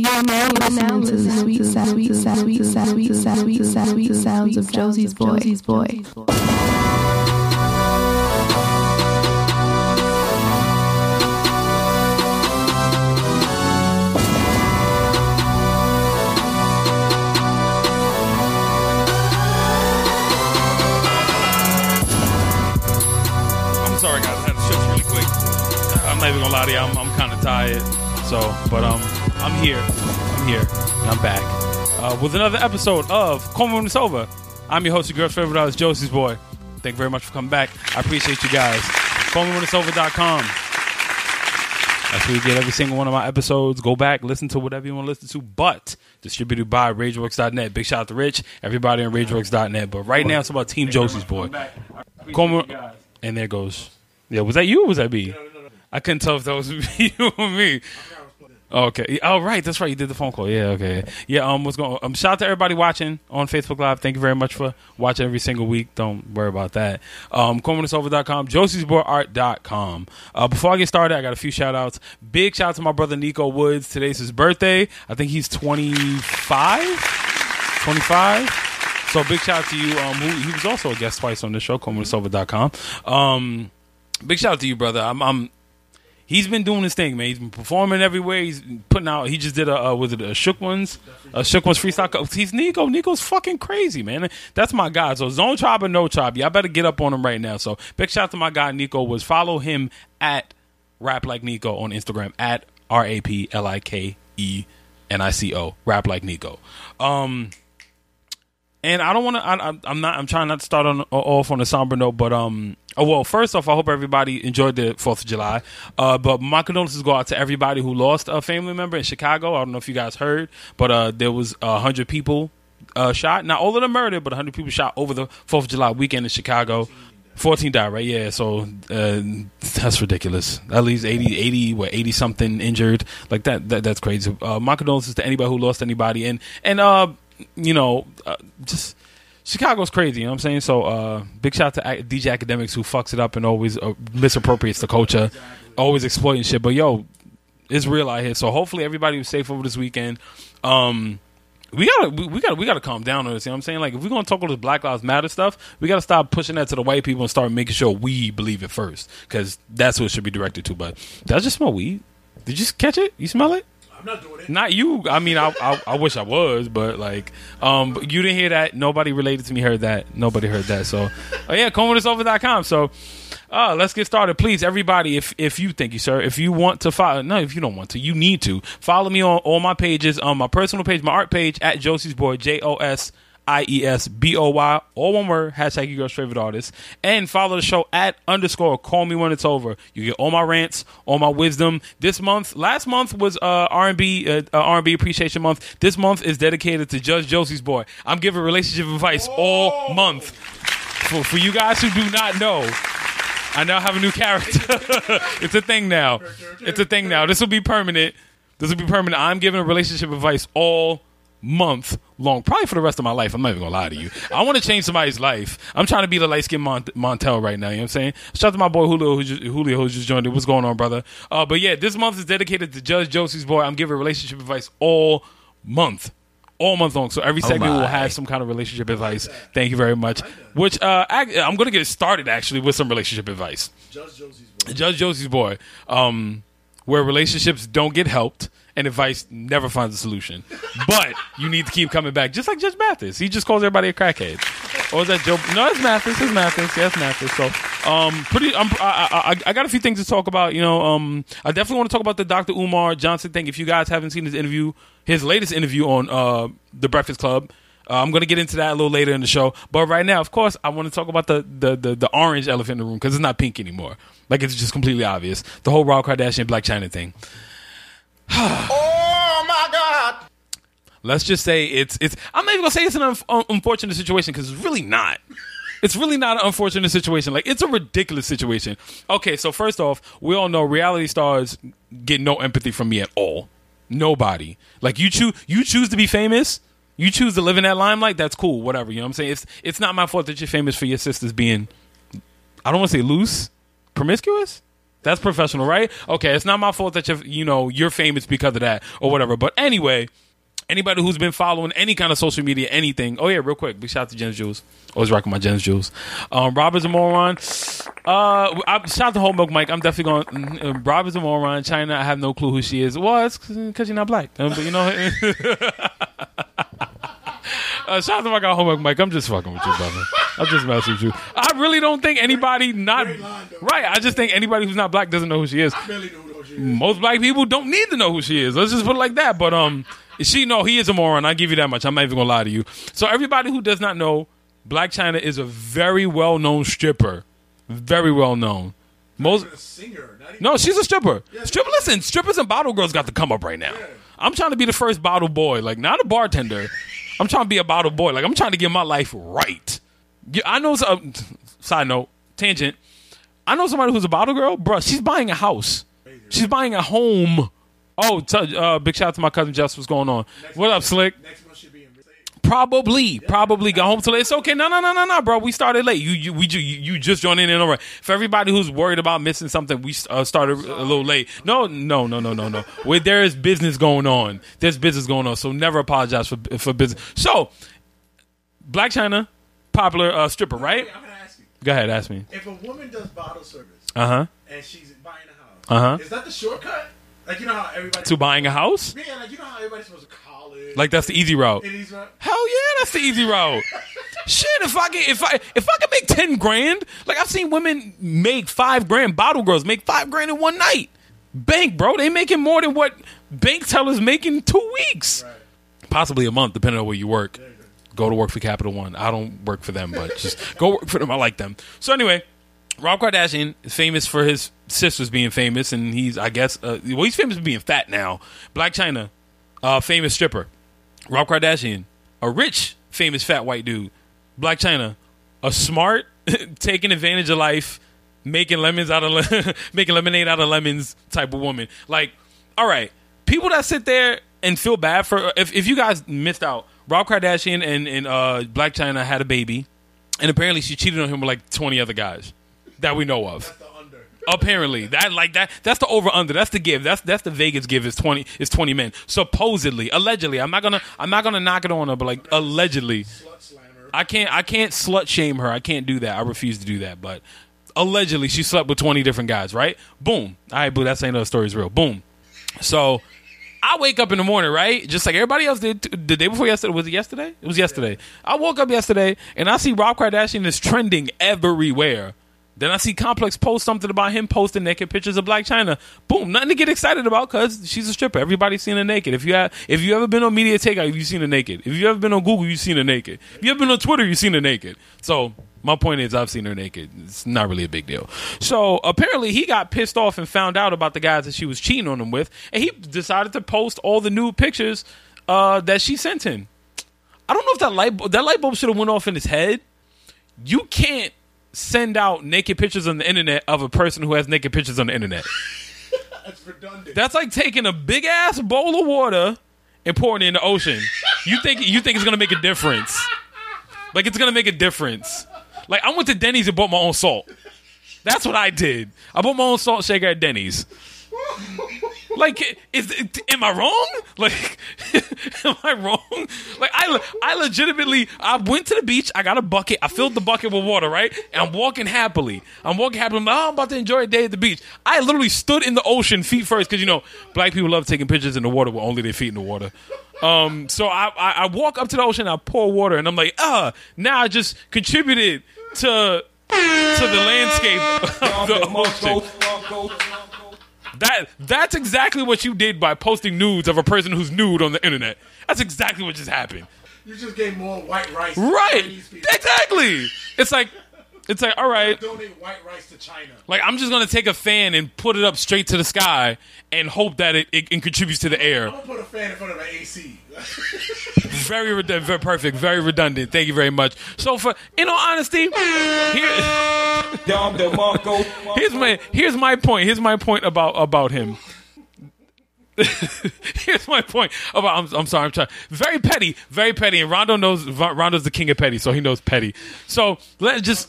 You are now listening to the sweet sound, sweet sound, sweet sound, sweet sound, sweet sound, sweet sounds of Josie's boy. Boy. I'm sorry, guys. I had to shift really quick. I'm not even gonna lie to you. I'm, I'm kind of tired. So, but um, I'm here. I'm here. And I'm back uh, with another episode of Come When It's Over. I'm your host, your girl's favorite artist, Josie's Boy. Thank you very much for coming back. I appreciate you guys. CallMeWhenIt'sOver.com. That's where you get every single one of my episodes. Go back, listen to whatever you want to listen to, but distributed by RageWorks.net. Big shout out to Rich, everybody on RageWorks.net. But right now, it's about Team Josie's Boy. Como- and there goes. Yeah, was that you or was that me? I couldn't tell if that was you or me. Okay. Oh, right. That's right. You did the phone call. Yeah. Okay. Yeah. Um. What's going? On? Um. Shout out to everybody watching on Facebook Live. Thank you very much for watching every single week. Don't worry about that. Um. CornwinIsOver.com. Josie'sBoyArt.com. Uh. Before I get started, I got a few shout outs. Big shout out to my brother Nico Woods. Today's his birthday. I think he's 25. 25. So big shout out to you. Um. Who, he was also a guest twice on the show. CornwinIsOver.com. Um. Big shout out to you, brother. I'm. I'm he's been doing his thing, man. He's been performing everywhere. He's putting out. He just did a uh, was it a shook ones, a shook ones freestyle. He's Nico. Nico's fucking crazy, man. That's my guy. So zone tribe or no tribe, y'all better get up on him right now. So big shout out to my guy Nico. Was follow him at rap like Nico on Instagram at r a p l i k e n i c o rap like Nico. Um. And I don't want to. I'm not. I'm trying not to start on off on a somber note, but um. Oh well, first off, I hope everybody enjoyed the Fourth of July. Uh, but my condolences go out to everybody who lost a family member in Chicago. I don't know if you guys heard, but uh, there was a hundred people uh, shot. Not all of them murdered, but hundred people shot over the Fourth of July weekend in Chicago. 14 died, right? Yeah, so uh, that's ridiculous. At least 80, 80, what, 80 something injured. Like that, that that's crazy. Uh, my condolences to anybody who lost anybody. And, and uh, you know, uh, just Chicago's crazy, you know what I'm saying? So, uh, big shout out to DJ Akademiks who fucks it up and always uh, misappropriates the culture, always exploiting shit. But yo, it's real out here. So hopefully everybody was safe over this weekend. Um, we gotta, we, we gotta, we gotta calm down on this. You know what I'm saying? Like, if we're gonna talk all this Black Lives Matter stuff, we gotta stop pushing that to the white people and start making sure we believe it first, because that's what it should be directed to. But did I just smell weed? Did you catch it? You smell it? I'm not doing it. Not you. I mean, I, I I wish I was, but like, um, but you didn't hear that. Nobody related to me heard that. Nobody heard that. So, oh yeah, comeonitsover.com. So, uh, let's get started, please, everybody. If if you thank you, sir, if you want to follow, no, if you don't want to, you need to follow me on all my pages, on my personal page, my art page at Josie's Boy, J O S. I E S B O Y, all one word, hashtag your girl's favorite artist. And follow the show at underscore call me when it's over. You get all my rants, all my wisdom. This month, last month was uh, R&B, uh, uh, R&B Appreciation Month. This month is dedicated to Judge Josie's boy. I'm giving relationship advice all month. For, for you guys who do not know, I now have a new character. it's a thing now. It's a thing now. This will be permanent. This will be permanent. I'm giving relationship advice all month long, probably for the rest of my life. I'm not even gonna lie to you. I want to change somebody's life. I'm trying to be the light skinned Mont- Montel right now. You know what I'm saying? Shout out to my boy Julio, who just, Julio, who just joined. It. What's going on, brother? Uh, but yeah, this month is dedicated to Judge Josie's boy. I'm giving relationship advice all month. All month long, so every segment will have some kind of relationship advice. Thank you very much. Which uh, I, I'm going to get started actually with some relationship advice. Judge Josie's boy. Judge Josie's boy, um, where relationships don't get helped and advice never finds a solution. But you need to keep coming back, just like Judge Mathis. He just calls everybody a crackhead. Or is that Joe? No, it's Mathis. It's Mathis. Yeah, it's Mathis. So, um, pretty. I, I, I, got a few things to talk about. You know, um, I definitely want to talk about the Dr. Umar Johnson thing. If you guys haven't seen his interview, his latest interview on uh, the Breakfast Club. Uh, I'm going to get into that a little later in the show, but right now, of course, I want to talk about the the the, the orange elephant in the room because it's not pink anymore. Like it's just completely obvious. The whole Rob Kardashian Black Chyna thing. Oh my God! Let's just say it's it's. I'm not even gonna say it's an un- un- unfortunate situation because it's really not. It's really not an unfortunate situation. Like it's a ridiculous situation. Okay, so first off, we all know reality stars get no empathy from me at all. Nobody. Like you choose you choose to be famous. You choose to live in that limelight. That's cool. Whatever. You know what I'm saying? It's it's not my fault that you're famous for your sisters being. I don't want to say loose, promiscuous. That's professional, right? Okay, it's not my fault that you're, you know, you're famous because of that or whatever. But anyway, anybody who's been following any kind of social media, anything. Oh yeah, real quick, big shout out to Jens Jules. Always rocking my Jens Jules. Um, Rob is a moron. Uh, I, shout out to Whole Milk Mike. I'm definitely going. Uh, Rob is a moron. Chyna, I have no clue who she is. Well, it's because you're not black. Um, but you know. Uh, shout out to my guy Homework Mike. I'm just fucking with you, brother. I'm just messing with you. I really don't think anybody not right. I just think anybody who's not black doesn't know who she is. Barely know who she is. Most black people don't need to know who she is. Let's just put it like that. But um, she no, he is a moron. I give you that much. I'm not even gonna lie to you. So everybody who does not know, Black Chyna is a very well known stripper. Very well known. Most singer. Not even no, she's a stripper. Yeah, Stripper. Listen, strippers and bottle girls got to come up right now. I'm trying to be the first bottle boy, like not a bartender. I'm trying to be a bottle boy. Like I'm trying to get my life right. Yeah, I know. Some, side note, tangent. I know somebody who's a bottle girl, bruh. She's buying a house. She's buying a home. Oh, t- uh, big shout out to my cousin Jess. What's going on? What up, Slick? Next month in. Probably, probably got home too late. It's okay. No, no, no, no, no, bro. We started late. You, you, we, you, you just joined in and all right. For everybody who's worried about missing something, we uh, started a little late. No, no, no, no, no, no. Where there is business going on, there's business going on. So never apologize for for business. So, Black Chyna, popular uh, stripper, right? I'm gonna ask you. Go ahead, ask me. If a woman does bottle service Uh huh. and she's buying a house, Uh-huh. is that the shortcut? Like you know how everybody To buying a house, Yeah, like you know how everybody's supposed to. Like that's the easy route. it is right. Hell yeah, that's the easy route. Shit, if I can, if I if I can make ten grand, like I've seen women make five grand, bottle girls make five grand in one night. Bank, bro, they making more than what bank tellers make in two weeks, Right. possibly a month, depending on where you work. Go to work for Capital One. I don't work for them, but just go work for them. I like them. So anyway, Rob Kardashian is famous for his sisters being famous, and he's, I guess, uh, well, he's famous for being fat now. Black Chyna, uh, famous stripper. Rob Kardashian, a rich, famous fat white dude. Black Chyna, a smart, taking advantage of life, making lemons out of le- making lemonade out of lemons type of woman. Like, all right, people that sit there and feel bad for if if you guys missed out, Rob Kardashian and and uh, Black Chyna had a baby, and apparently she cheated on him with like twenty other guys that we know of. Apparently, that like that that's the over under. That's the give. That's that's the Vegas give is twenty is twenty men. Supposedly, allegedly. I'm not gonna I'm not gonna knock it on her, but like allegedly. I can't I can't slut shame her. I can't do that. I refuse to do that. But allegedly she slept with twenty different guys, right? Boom. All right, boo, that's ain't no story's real. Boom. So I wake up in the morning, right? Just like everybody else did the day before yesterday. Was it yesterday? It was yesterday. I woke up yesterday and I see Rob Kardashian is trending everywhere. Then I see Complex post something about him posting naked pictures of Black Chyna. Boom, nothing to get excited about because she's a stripper. Everybody's seen her naked. If you have, if you ever been on Media Takeout, you've seen her naked. If you ever been on Google, you've seen her naked. If you ever been on Twitter, you've seen her naked. So my point is, I've seen her naked. It's not really a big deal. So apparently, he got pissed off and found out about the guys that she was cheating on him with, and he decided to post all the nude pictures uh, that she sent him. I don't know if that light that light bulb should have went off in his head. You can't send out naked pictures on the internet of a person who has naked pictures on the internet. That's redundant. That's like taking a big ass bowl of water and pouring it in the ocean. You think you think it's gonna make a difference? Like it's gonna make a difference. Like I went to Denny's and bought my own salt. That's what I did. I bought my own salt shaker at Denny's. Like, is am I wrong? Like, am I wrong? Like, I I legitimately I went to the beach. I got a bucket. I filled the bucket with water, right? And I'm walking happily. I'm walking happily. I'm, like, oh, I'm about to enjoy a day at the beach. I literally stood in the ocean feet first because you know black people love taking pictures in the water with only their feet in the water. Um, so I, I I walk up to the ocean. I pour water, and I'm like, ah, now I just contributed to to the landscape of the ocean. That that's exactly what you did by posting nudes of a person who's nude on the internet. That's exactly what just happened. You just gave more white rice. Right. Exactly. It's like it's like all right. Donate white rice to China. Like I'm just gonna take a fan and put it up straight to the sky and hope that it, it, it contributes to the air. I'm gonna put a fan in front of an AC. Very, redu- very perfect. Very redundant. Thank you very much. So for in all honesty, here. here's my here's my point. Here's my point about about him. here's my point about. I'm, I'm sorry. I'm trying. Very petty. Very petty. And Rondo knows. Rondo's the king of petty, so he knows petty. So let's just.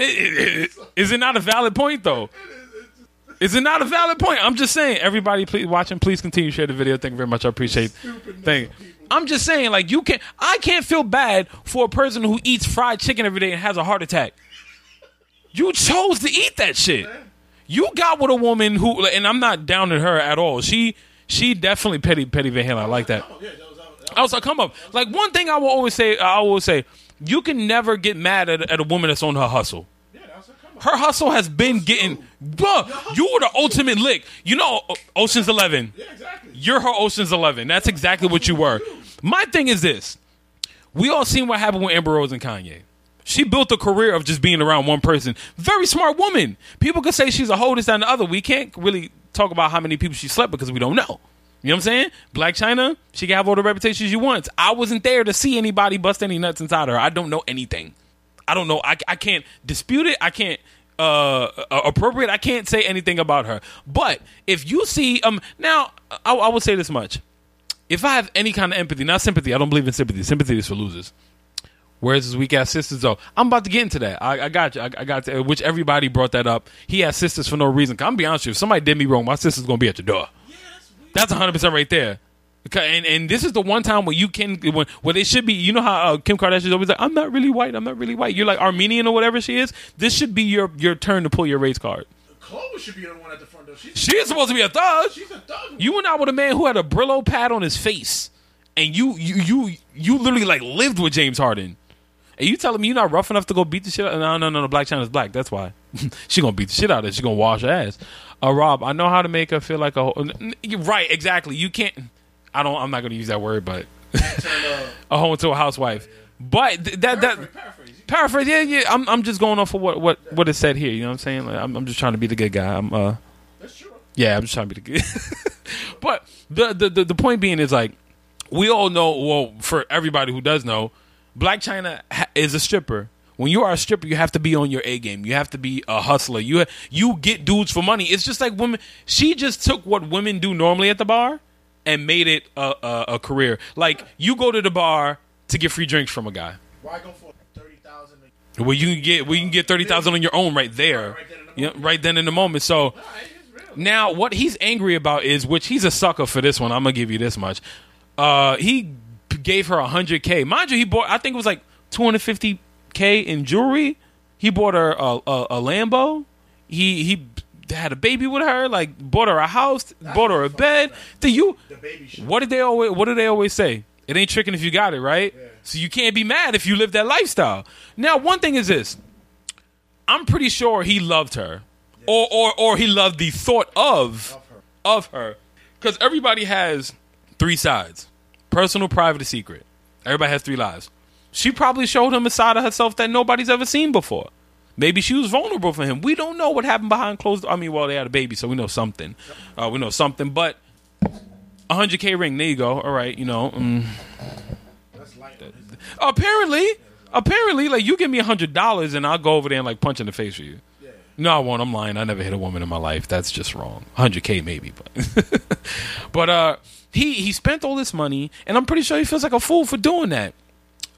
I- i- i- Is it not a valid point though? Is it not a valid point? I'm just saying. Everybody, please watching, please continue to share the video. Thank you very much. I appreciate. Thank. people. I'm just saying, like you can't. I can't feel bad for a person who eats fried chicken every day and has a heart attack. You chose to eat that shit. You got with a woman who, and I'm not down on her at all. She, she definitely petty, petty Van Halen. I like that. I was like, come up. Like one thing I will always say, I always say, you can never get mad at, at a woman that's on her hustle. yeah, that was a come on. Her hustle has been getting, bruh, you were the ultimate lick. You know, O- Ocean's Eleven. Yeah, exactly. You're her Ocean's Eleven. That's exactly what you were. My thing is this: we all seen what happened with Amber Rose and Kanye. She built a career of just being around one person. Very smart woman. People could say she's a hoe, this, that, and the other. We can't really talk about how many people she slept because we don't know. You know what I'm saying? Black Chyna, she can have all the reputations she wants. I wasn't there to see anybody bust any nuts inside her. I don't know anything. I don't know. I, I can't dispute it. I can't uh, uh, appropriate. I can't say anything about her. But if you see, um, now I, I will say this much: if I have any kind of empathy, not sympathy, I don't believe in sympathy. Sympathy is for losers. Whereas his weak ass sisters, though, I'm about to get into that. I, I got you. I, I got to, which everybody brought that up. He has sisters for no reason. I'm gonna be honest with you. If somebody did me wrong, my sister's gonna be at the door. That's 100 percent right there. And, and this is the one time where you can when where they should be. You know how uh, Kim Kardashian's always like, "I'm not really white. I'm not really white." You're like Armenian or whatever she is. This should be your your turn to pull your race card. Khloe should be the one at the front door. She's, She is supposed to be a thug. she's a thug. You went out with a man who had a Brillo pad on his face, and you you you you literally like lived with James Harden. And you telling me you're not rough enough to go beat the shit out? Of No, no, no, no. Black Chyna's black. That's why she gonna beat the shit out of it. She gonna wash her ass. Uh, Rob, I know how to make her feel like a. Ho- n- n- you're right, exactly. You can't. I don't. I'm not gonna use that word, but a home into a housewife. But th- that that paraphrase, paraphrase. Yeah, yeah. I'm I'm just going off of what what what is said here. You know what I'm saying? Like, I'm I'm just trying to be the good guy. I'm uh. That's true. Yeah, I'm just trying to be the good. but the, the the the point being is like we all know. Well, for everybody who does know, Black Chyna ha- is a stripper. When you are a stripper, you have to be on your A game. You have to be a hustler. You you get dudes for money. It's just like women. She just took what women do normally at the bar and made it a, a, a career. Like you go to the bar to get free drinks from a guy. Why go for thirty thousand? Well, you can get well, you can get thirty thousand on your own right there. Right then in the Yeah, moment. right then in the moment. So. Now, what he's angry about is, which he's a sucker for this one. I'm gonna give you this much. Uh, he gave her 100k. Mind you, he bought. I think it was like 250k in jewelry. He bought her a, a, a Lambo. He he had a baby with her. Like bought her a house. bought her a bed. Do you? The baby. What did they always? What do they always say? It ain't tricking if you got it, right? So you can't be mad if you live that lifestyle. Now, one thing is this: I'm pretty sure he loved her, or or or he loved the thought of Of her. of her, because everybody has three sides: personal, private, and secret. Everybody has three lives. She probably showed him a side of herself that nobody's ever seen before. Maybe she was vulnerable for him. We don't know what happened behind closed. I mean, well, they had a baby, so we know something. Uh, we know something, but a hundred k ring. There you go. All right, you know. mm. That's light. Apparently, apparently, like you give me a hundred dollars and I'll go over there and like punch in the face for you. Yeah. No, I won't. I'm lying. I never hit a woman in my life. That's just wrong. 100k maybe, but but uh, he he spent all this money, and I'm pretty sure he feels like a fool for doing that.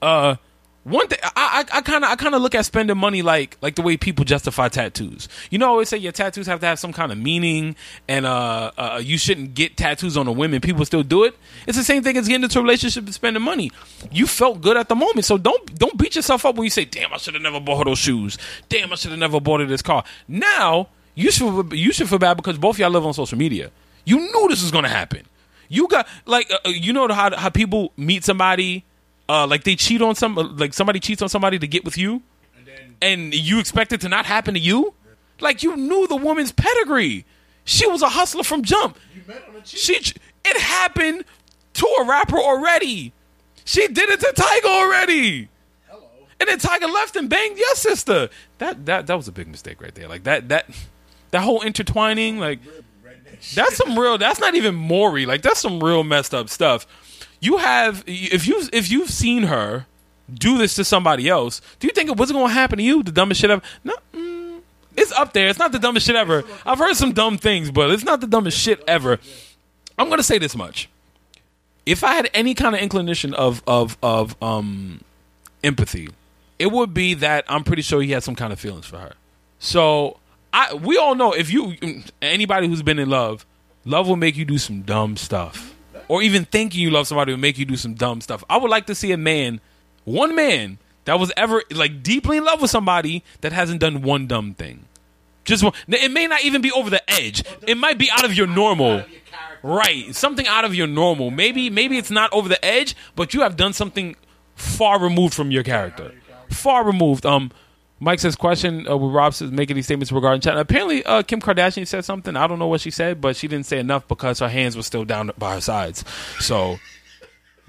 Uh, one thing I kind of I kind of look at spending money like like the way people justify tattoos. You know, I always say your tattoos have to have some kind of meaning, and uh, uh you shouldn't get tattoos on a women. People still do it. It's the same thing as getting into a relationship and spending money. You felt good at the moment, so don't don't beat yourself up when you say, "Damn, I should have never bought her those shoes. Damn, I should have never bought her this car." Now you should you should feel bad because both of y'all live on social media. You knew this was gonna happen. You got like uh, uh, you know how how people meet somebody, uh, like they cheat on some like somebody cheats on somebody to get with you, And then and you expect it to not happen to you. Like you knew the woman's pedigree. She was a hustler from jump. you met on a cheat. She it happened to a rapper already. She did it to Tyga already. Hello. And then Tyga left and banged your sister. That that that was a big mistake right there. Like that that that whole intertwining, like that's some real. That's not even Maury. Like that's some real messed up stuff. You have if you if you've seen her do this to somebody else, do you think it wasn't going to happen to you? The dumbest shit ever. No, mm, it's up there. It's not the dumbest shit ever. I've heard some dumb things, but it's not the dumbest shit ever. I'm going to say this much: if I had any kind of inclination of of of um empathy, it would be that I'm pretty sure he had some kind of feelings for her. So I we all know if you anybody who's been in love, love will make you do some dumb stuff, or even thinking you love somebody will make you do some dumb stuff. I would like to see a man, one man that was ever like deeply in love with somebody that hasn't done one dumb thing. Just one. It may not even be over the edge. It might be out of your normal. Right, something out of your normal. Maybe maybe it's not over the edge, but you have done something far removed from your character. Far removed. Um, Mike says question uh, with Rob says making these statements regarding Chyna. Apparently, uh, Kim Kardashian said something. I don't know what she said, but she didn't say enough because her hands were still down by her sides. So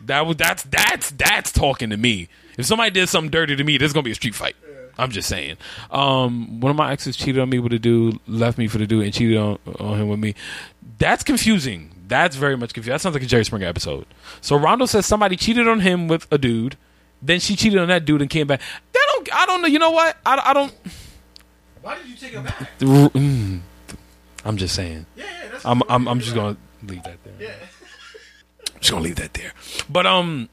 that was that's that's that's talking to me. If somebody did something dirty to me, there's gonna be a street fight. I'm just saying. Um, one of my exes cheated on me with a dude, left me for the dude, and cheated on, on him with me. That's confusing. That's very much confusing. That sounds like a Jerry Springer episode. So Rondo says somebody cheated on him with a dude, then she cheated on that dude and came back. Don't. I don't know. You know what? I, I don't. Why did you take it back? mm, I'm just saying. Yeah, yeah. That's I'm I'm I'm just gonna leave that there. Yeah. I'm just gonna leave that there. But um,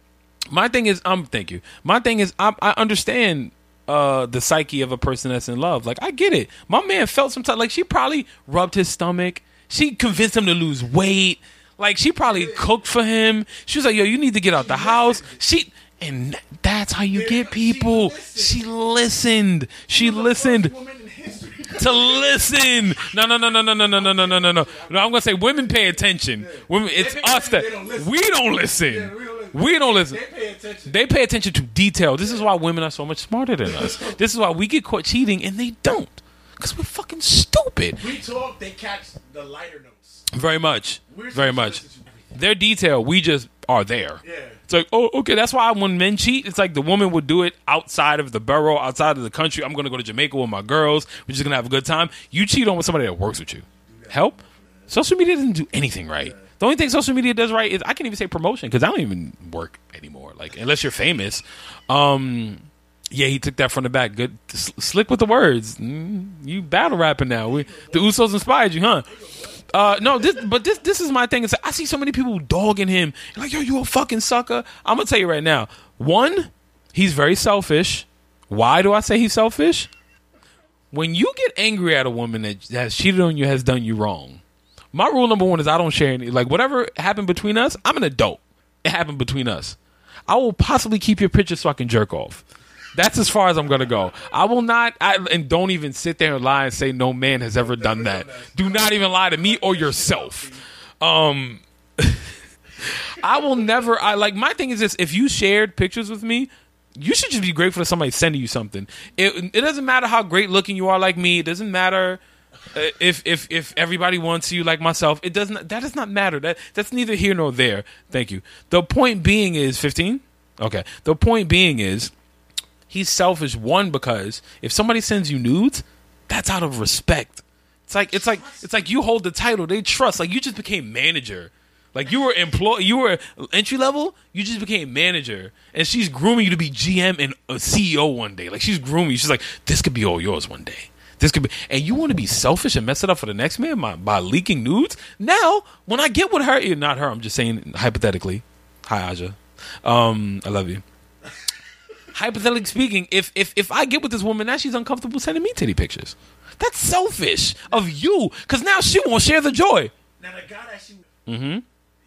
my thing is, um, thank you. My thing is, I, I understand uh the psyche of a person that's in love. Like I get it. My man felt some type. Like she probably rubbed his stomach. She convinced him to lose weight. Like she probably cooked for him. She was like, "Yo, you need to get out the house." She. And that's how you get people. She listened. She listened Woman in history. to listen. No, no, no, no, no, no, no, no, no, no, no. No, I'm gonna say women pay attention. Women, it's us that they don't listen. we don't listen. We don't listen. We don't listen. They pay attention. They pay attention to detail. This is why women are so much smarter than us. This is why we get caught cheating and they don't. Because we're fucking stupid. We talk, they catch the lighter notes. Very much. Very much. to listen to everything. Their detail, we just are there. Yeah. It's like, oh, okay. That's why when men cheat, it's like the woman would do it outside of the borough, outside of the country. I'm going to go to Jamaica with my girls. We're just going to have a good time. You cheat on with somebody that works with you. Help? Social media doesn't do anything right. The only thing social media does right is I can't even say promotion because I don't even work anymore. Like unless you're famous. Um, yeah, he took that from the back. Good, slick with the words. Mm, you battle rapping now. We, the Usos inspired you, huh? Uh, no, this, but this this is my thing. Is I see so many people dogging him. Like, yo, you a fucking sucker. I'm gonna tell you right now. One, he's very selfish. Why do I say he's selfish? When you get angry at a woman that has cheated on you, has done you wrong. My rule number one is I don't share any. Like whatever happened between us, I'm an adult. It happened between us. I will possibly keep your picture so I can jerk off. That's as far as I'm gonna go. I will not, I, and don't even sit there and lie and say no man has ever done that. Do not even lie to me or yourself. Um, I will never. I like my thing is this: if you shared pictures with me, you should just be grateful that somebody sending you something. It, it doesn't matter how great looking you are, like me. It doesn't matter uh, if if if everybody wants you like myself. It doesn't. That does not matter. That that's neither here nor there. Thank you. The point being is fifteen. Okay. The point being is he's selfish. One because if somebody sends you nudes, that's out of respect. It's like it's like it's like you hold the title. They trust. Like you just became manager. Like you were employee, you were entry level. You just became manager, and she's grooming you to be GM and a CEO one day. Like she's grooming you. She's like, this could be all yours one day. This could be, and you want to be selfish and mess it up for the next man by, by leaking nudes. Now, when I get with her, eh, not her, I'm just saying hypothetically. Hi, Aja. Um, I love you. Hypothetically speaking, if if if I get with this woman now, she's uncomfortable sending me titty pictures. That's selfish of you, because now she won't share the joy. Now the guy that she, mm-hmm,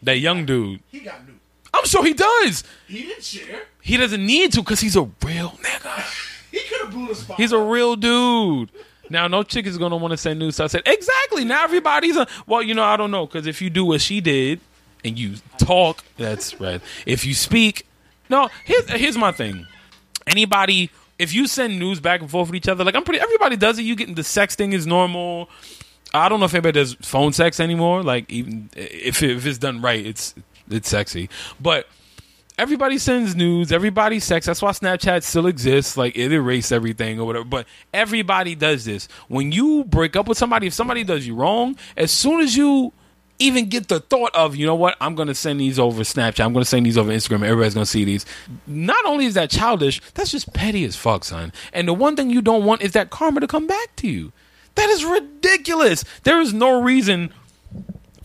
That young dude, he got new. I'm sure he does. He didn't share. He doesn't need to because he's a real nigga. He could have blew the spot. He's a real dude. Now, no chick is gonna want to send nudes. So I said, exactly. Now everybody's a well. You know, I don't know because if you do what she did and you talk, that's right. If you speak, no. Here's here's my thing. Anybody, if you send news back and forth with each other, like I'm pretty. Everybody does it. You getting the sexting is normal. I don't know if anybody does phone sex anymore. Like even if if it's done right, it's it's sexy. But everybody sends news. Everybody sex. That's why Snapchat still exists. Like it erased everything or whatever. But everybody does this. When you break up with somebody, if somebody does you wrong, as soon as you even get the thought of, you know what, I'm gonna send these over Snapchat. I'm gonna send these over Instagram. Everybody's gonna see these. Not only is that childish, that's just petty as fuck, son. And the one thing you don't want is that karma to come back to you. That is ridiculous. There is no reason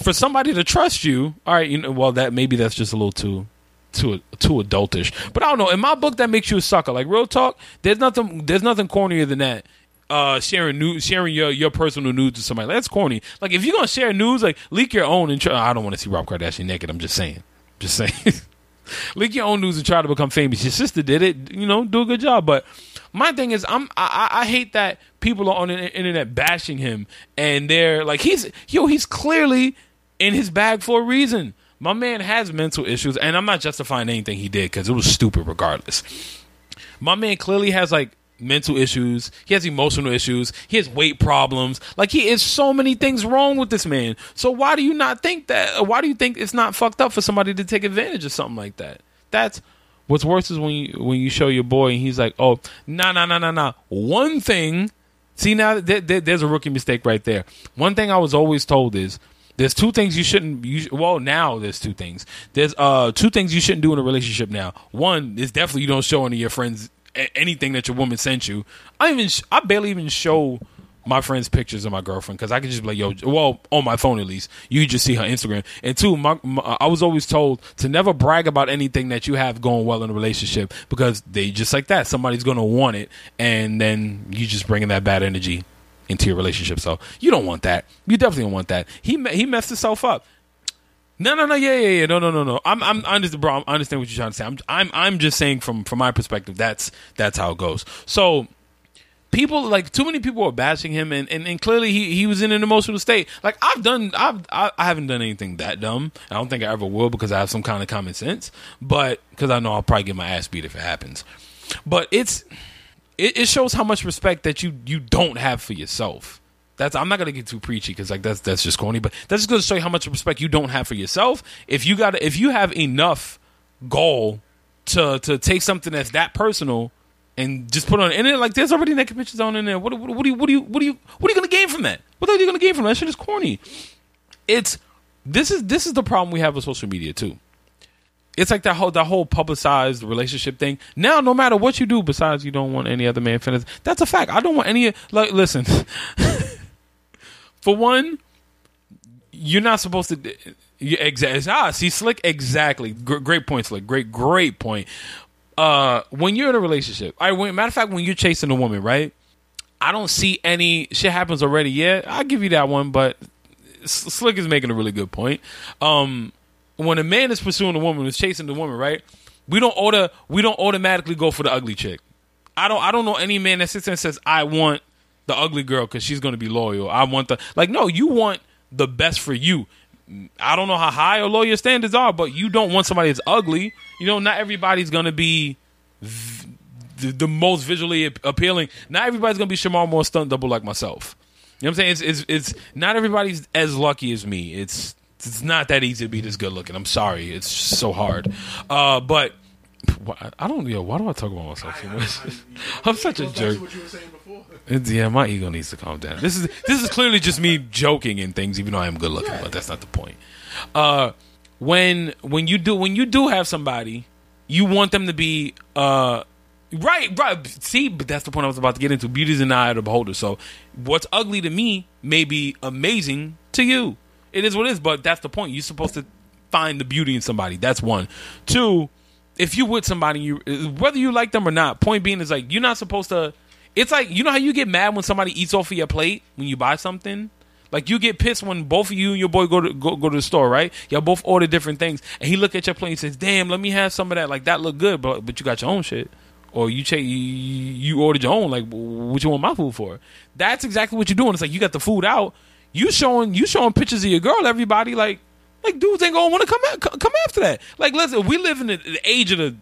for somebody to trust you. All right, you know, well that maybe that's just a little too too too adultish. But I don't know. In my book, that makes you a sucker. Like real talk, there's nothing there's nothing cornier than that. Uh, sharing news, sharing your your personal news with somebody. That's corny. Like if you're gonna share news, like leak your own and try. I don't want to see Rob Kardashian naked. I'm just saying. Just saying. leak your own news and try to become famous. Your sister did it. You know, do a good job. But my thing is, I'm I, I I hate that people are on the internet bashing him, and they're like, he's yo, he's clearly in his bag for a reason. My man has mental issues, and I'm not justifying anything he did because it was stupid, regardless. My man clearly has like mental issues. He has emotional issues. He has weight problems. Like he is so many things wrong with this man. So why do you not think that? Why do you think it's not fucked up for somebody to take advantage of something like that? That's what's worse is when you when you show your boy and he's like, oh, nah, nah, nah, nah, nah. One thing. See now, th- th- there's a rookie mistake right there. One thing I was always told is there's two things you shouldn't. You, well, now there's two things. There's uh two things you shouldn't do in a relationship. Now, one is definitely you don't show any of your friends anything that your woman sent you. I even I barely even show my friends pictures of my girlfriend because I could just be like, yo, well, on my phone at least, you just see her Instagram. And two, my, my, I was always told to never brag about anything that you have going well in a relationship because they just like that. Somebody's gonna want it, and then you just bringing that bad energy into your relationship. So you don't want that. You definitely don't want that. He he messed himself up. No, no, no, yeah, yeah, yeah, no, no, no, no. I'm, I'm, I understand, bro. I understand what you're trying to say. I'm, I'm, I'm just saying from, from my perspective, that's, that's how it goes. So, people like too many people are bashing him, and, and, and clearly he, he was in an emotional state. Like I've done, I've, I, I haven't done anything that dumb. I don't think I ever will because I have some kind of common sense. But because I know I'll probably get my ass beat if it happens. But it's, it, it shows how much respect that you, you don't have for yourself. That's I'm not gonna get too preachy because like that's that's just corny, but that's just gonna show you how much respect you don't have for yourself. If you got if you have enough goal to to take something that's that personal and just put on the internet, like there's already naked pictures on in there. What, what, what do you what do you what do you what are you gonna gain from that? What are you gonna gain from that? that shit is corny. It's this is this is the problem we have with social media too. It's like that whole that whole publicized relationship thing. Now, no matter what you do, besides you don't want any other man finish. That's a fact. I don't want any. Like, listen. For one, you're not supposed to. Exactly. Ah, see, slick. Exactly. Gr- great point, slick. Great, great point. Uh, when you're in a relationship, I when, matter of fact, when you're chasing a woman, right? I don't see any shit happens already yet. I'll give you that one, but Slick is making a really good point. Um, when a man is pursuing a woman, is chasing the woman, right? We don't order. We don't automatically go for the ugly chick. I don't. I don't know any man that sits there and says, "I want the ugly girl because she's going to be loyal." I want the like. No, you want the best for you. I don't know how high or low your standards are, but you don't want somebody that's ugly. You know, not everybody's going to be v- the, the most visually appealing. Not everybody's going to be Shemar Moore stunt double like myself. You know what I'm saying? It's, it's it's not everybody's as lucky as me. It's it's not that easy to be this good looking. I'm sorry, it's so hard. Uh, but I don't know. Why do I talk about myself so much? I'm such a jerk. It's, yeah, my ego needs to calm down. This is this is clearly just me joking and things, even though I am good looking, but that's not the point. Uh, when when you do when you do have somebody, you want them to be uh, right, right. See, but that's the point I was about to get into. Beauty's in the eye of the beholder. So, what's ugly to me may be amazing to you. It is what it is, but that's the point. You're supposed to find the beauty in somebody. That's one. Two, if you with somebody, you whether you like them or not. Point being is like you're not supposed to. It's like you know how you get mad when somebody eats off of your plate when you buy something. Like you get pissed when both of you and your boy go to go, go to the store, right? Y'all both order different things, and he look at your plate and says, "Damn, let me have some of that. Like that look good, but but you got your own shit." Or you check, you, ordered your own. Like, what you want my food for? That's exactly what you're doing. It's like you got the food out. You showing you showing pictures of your girl. Everybody like like dudes ain't gonna want to come come after that. Like listen, we live in the, the age of the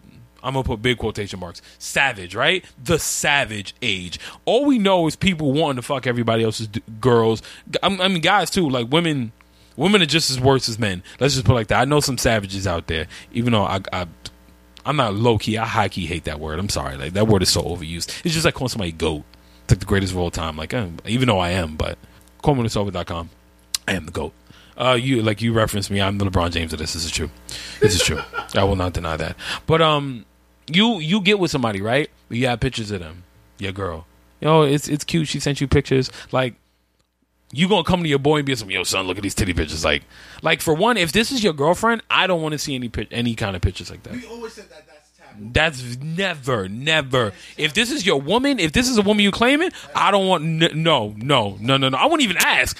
I'm gonna put big quotation marks savage, right? The savage age. All we know is people wanting to fuck everybody else's d- girls. I mean, guys too. Like women, women are just as worse as men. Let's just put it like that. I know some savages out there, even though I. I I'm not low key. I high key hate that word. I'm sorry. Like that word is so overused. It's just like calling somebody goat. It's like the greatest of all time. Like uh, even though I am, but CallMeWhenIt'sOver.com. I am the goat. Uh, you like you referenced me. I'm the LeBron James of this. This is true. This is true. I will not deny that. But um, you you get with somebody right? You have pictures of them. Your girl. Yo, it's it's cute. She sent you pictures. Like you gonna come to your boy and be some yo son, look at these titty pictures. Like like for one, if this is your girlfriend, I don't want to see any any kind of pictures like that. We always said that that's taboo. That's never, never. If this is your woman, if this is a woman you claiming, I don't want. N- no, no, no, no, no. I wouldn't even ask.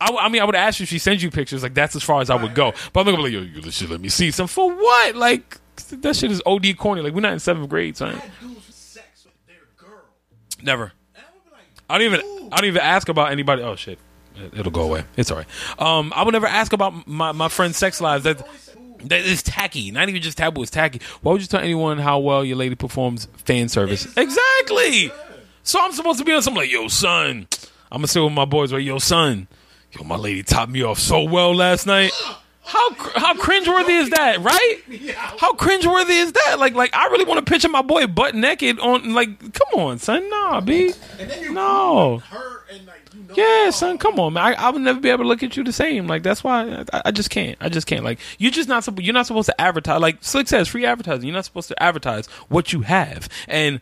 I, w- I mean, I would ask you if she sends you pictures. Like that's as far as I would go. But I'm not gonna be like, yo, you should let me see some for what? Like that shit is od corny. Like we're not in seventh grade, son. Had dudes with sex with their girl. Never. I would be like, I don't even. I don't even ask about anybody. Oh shit, It- it'll go away. It's alright. Um, I would never ask about my my friends' sex lives. That always say, ooh, that is tacky. Not even just taboo. It's tacky. Why would you tell anyone how well your lady performs fan service? Exactly. So I'm supposed to be on something like, yo, son. I'm gonna sit with my boys. right? yo, son. Yo, my lady topped me off so well last night. How how cringeworthy is that, right? How cringeworthy is that? Like like I really want to picture my boy butt naked on like come on, son. Nah, B. And then you No. her and like you know Yeah, son, come on, man. I, I would never be able to look at you the same. Like that's why I, I just can't. I just can't. Like you're just not. supposed. You're not supposed to advertise. Like Slick says, free advertising. You're not supposed to advertise what you have. And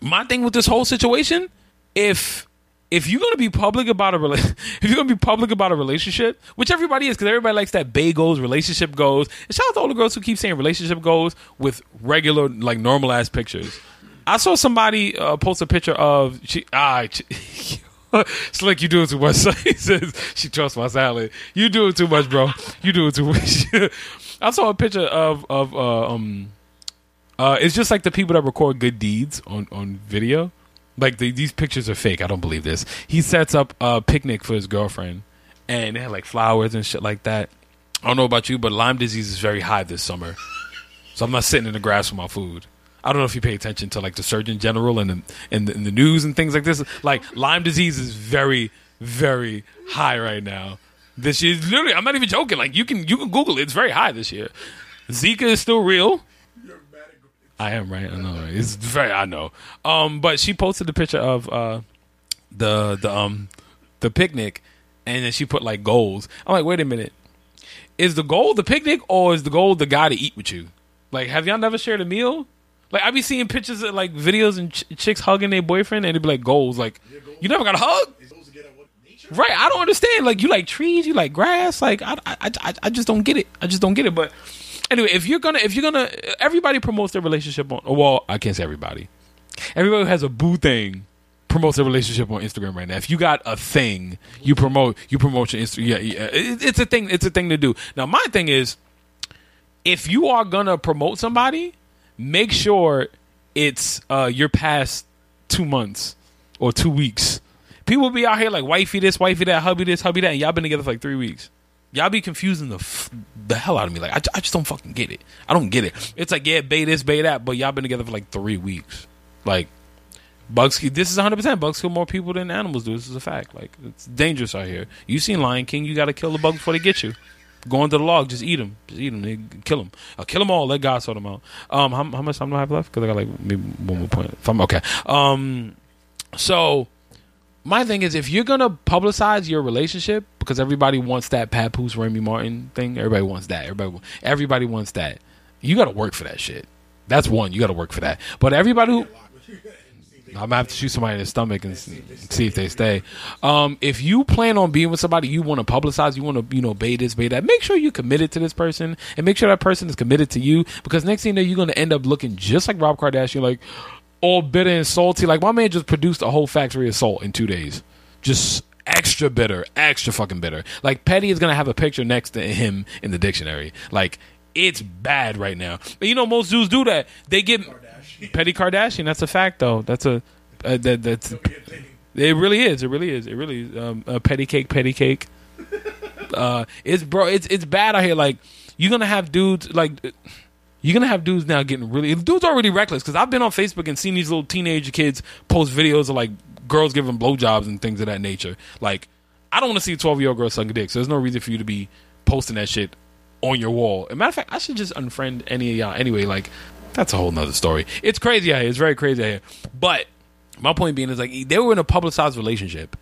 my thing with this whole situation, if if you're gonna be public about a rela- if you're gonna be public about a relationship, which everybody is, because everybody likes that bay goals, relationship goals. And shout out to all the girls who keep saying relationship goals with regular, like normal ass pictures. I saw somebody uh, post a picture of she ah. She, Slick, you doing too much. He says she trusts my salad. You doing too much, bro. You doing too much. I saw a picture of of uh, um uh it's just like the people that record good deeds on on video. Like the, these pictures are fake. I don't believe this. He sets up a picnic for his girlfriend, and they had like flowers and shit like that. I don't know about you, but Lyme disease is very high this summer, so I'm not sitting in the grass for my food. I don't know if you pay attention to like the Surgeon General and the, and the, and the news and things like this. Like Lyme disease is very, very high right now. This year, literally, I'm not even joking. Like you can you can Google it. It's very high this year. Zika is still real. You're mad at I am right. I know. Right? It's very. I know. Um, but she posted a picture of uh, the the um the picnic, and then she put like goals. I'm like, wait a minute. Is the goal the picnic, or is the goal the guy to eat with you? Like, have y'all never shared a meal? Like, I be seeing pictures of like videos and ch- chicks hugging their boyfriend, and it'd be like goals. Like, you never got a hug. It's supposed to get at what nature. Right, I don't understand. Like you like trees, you like grass. Like I, I, I, I just don't get it. I just don't get it. But anyway, if you're gonna, if you're gonna, everybody promotes their relationship on. Well, I can't say everybody. Everybody who has a boo thing promotes their relationship on Instagram right now. If you got a thing, you promote, you promote your Instagram. Yeah, yeah, it, it's a thing. It's a thing to do. Now, my thing is, if you are gonna promote somebody, make sure it's uh your past two months or two weeks. People be out here like wifey this, wifey that, hubby this, hubby that, and y'all been together for like three weeks. Y'all be confusing the f- the hell out of me. Like I, I just don't fucking get it. I don't get it. It's like yeah, bay this, bay that, but y'all been together for like three weeks. Like bugs, this is 100. percent Bugs kill more people than animals do. This is a fact. Like it's dangerous out here. You seen Lion King? You got to kill the bugs before they get you. Go into the log, just eat them, just eat them, kill them. I'll kill them all. Let God sort them out. Um, how, how much time do I have left? Because I got like maybe one more point. If I'm okay. Um, so my thing is, if you're gonna publicize your relationship, because everybody wants that Papoose Remy Martin thing, everybody wants that. Everybody, everybody wants that. You got to work for that shit. That's one. You got to work for that. But everybody who I'm gonna have to shoot somebody in the stomach and see if they stay. Um, if you plan on being with somebody, you want to publicize, you want to, you know, bay this, bay that. Make sure you're committed to this person, and make sure that person is committed to you. Because next thing you know, you're gonna end up looking just like Rob Kardashian, like all bitter and salty. Like my man just produced a whole factory of salt in two days, just extra bitter, extra fucking bitter. Like Petty is gonna have a picture next to him in the dictionary. Like it's bad right now. But you know, most dudes do that. They get Petty Kardashian. That's a fact, though. That's a uh, that that's it. Really is. It really is. It really is. Um, uh, petty cake, petty cake. Uh, it's bro. It's it's bad out here. Like you're gonna have dudes like. You're gonna have dudes now getting really dudes already reckless because I've been on Facebook and seen these little teenage kids post videos of like girls giving blowjobs and things of that nature. Like I don't want to see a 12 year old girl sucking dick, so there's no reason for you to be posting that shit on your wall. As a matter of fact, I should just unfriend any of y'all anyway. Like that's a whole nother story. It's crazy out here. It's very crazy out here. But my point being is like they were in a publicized relationship.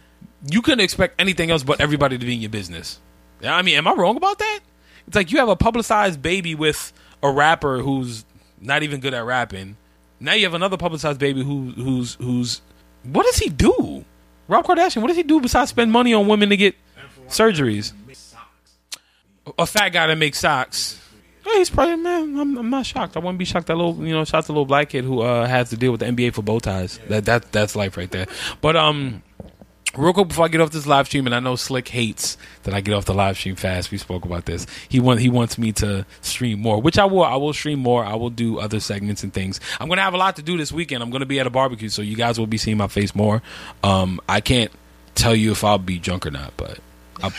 You couldn't expect anything else but everybody to be in your business. I mean, am I wrong about that? It's like you have a publicized baby with a rapper who's not even good at rapping. Now you have another publicized baby who who's who's what does he do? Rob Kardashian, what does he do besides spend money on women to get surgeries? A fat guy that makes socks. Yeah, he's probably man. I'm, I'm not shocked. I wouldn't be shocked. That little, you know, to the little black kid who uh, has to deal with the NBA for bow ties. That that that's life right there. But um, real quick before I get off this live stream, and I know Slick hates that I get off the live stream fast. We spoke about this. He want he wants me to stream more, which I will. I will stream more. I will do other segments and things. I'm gonna have a lot to do this weekend. I'm gonna be at a barbecue, so you guys will be seeing my face more. Um, I can't tell you if I'll be drunk or not, but I,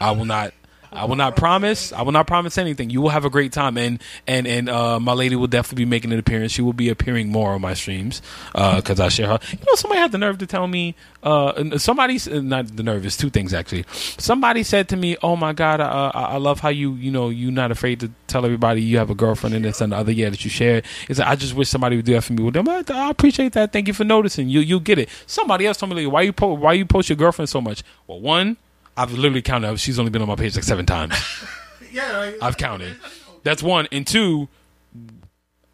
I will not. I will not promise. I will not promise anything. You will have a great time, and and and uh, my lady will definitely be making an appearance. She will be appearing more on my streams because I share her. You know, somebody had the nerve to tell me. Uh, somebody, not the nerve. It's two things actually. Somebody said to me, "Oh my God, uh, I I love how you you know you're not afraid to tell everybody you have a girlfriend and this and the other. Yeah, that you share. It's like, I just wish somebody would do that for me. Well, I I appreciate that. Thank you for noticing. You you get it. Somebody else told me, why you po- why you post your girlfriend so much? Well, one. I've literally counted. up. She's only been on my page like seven times. Yeah, like, I've counted. That's one. And two,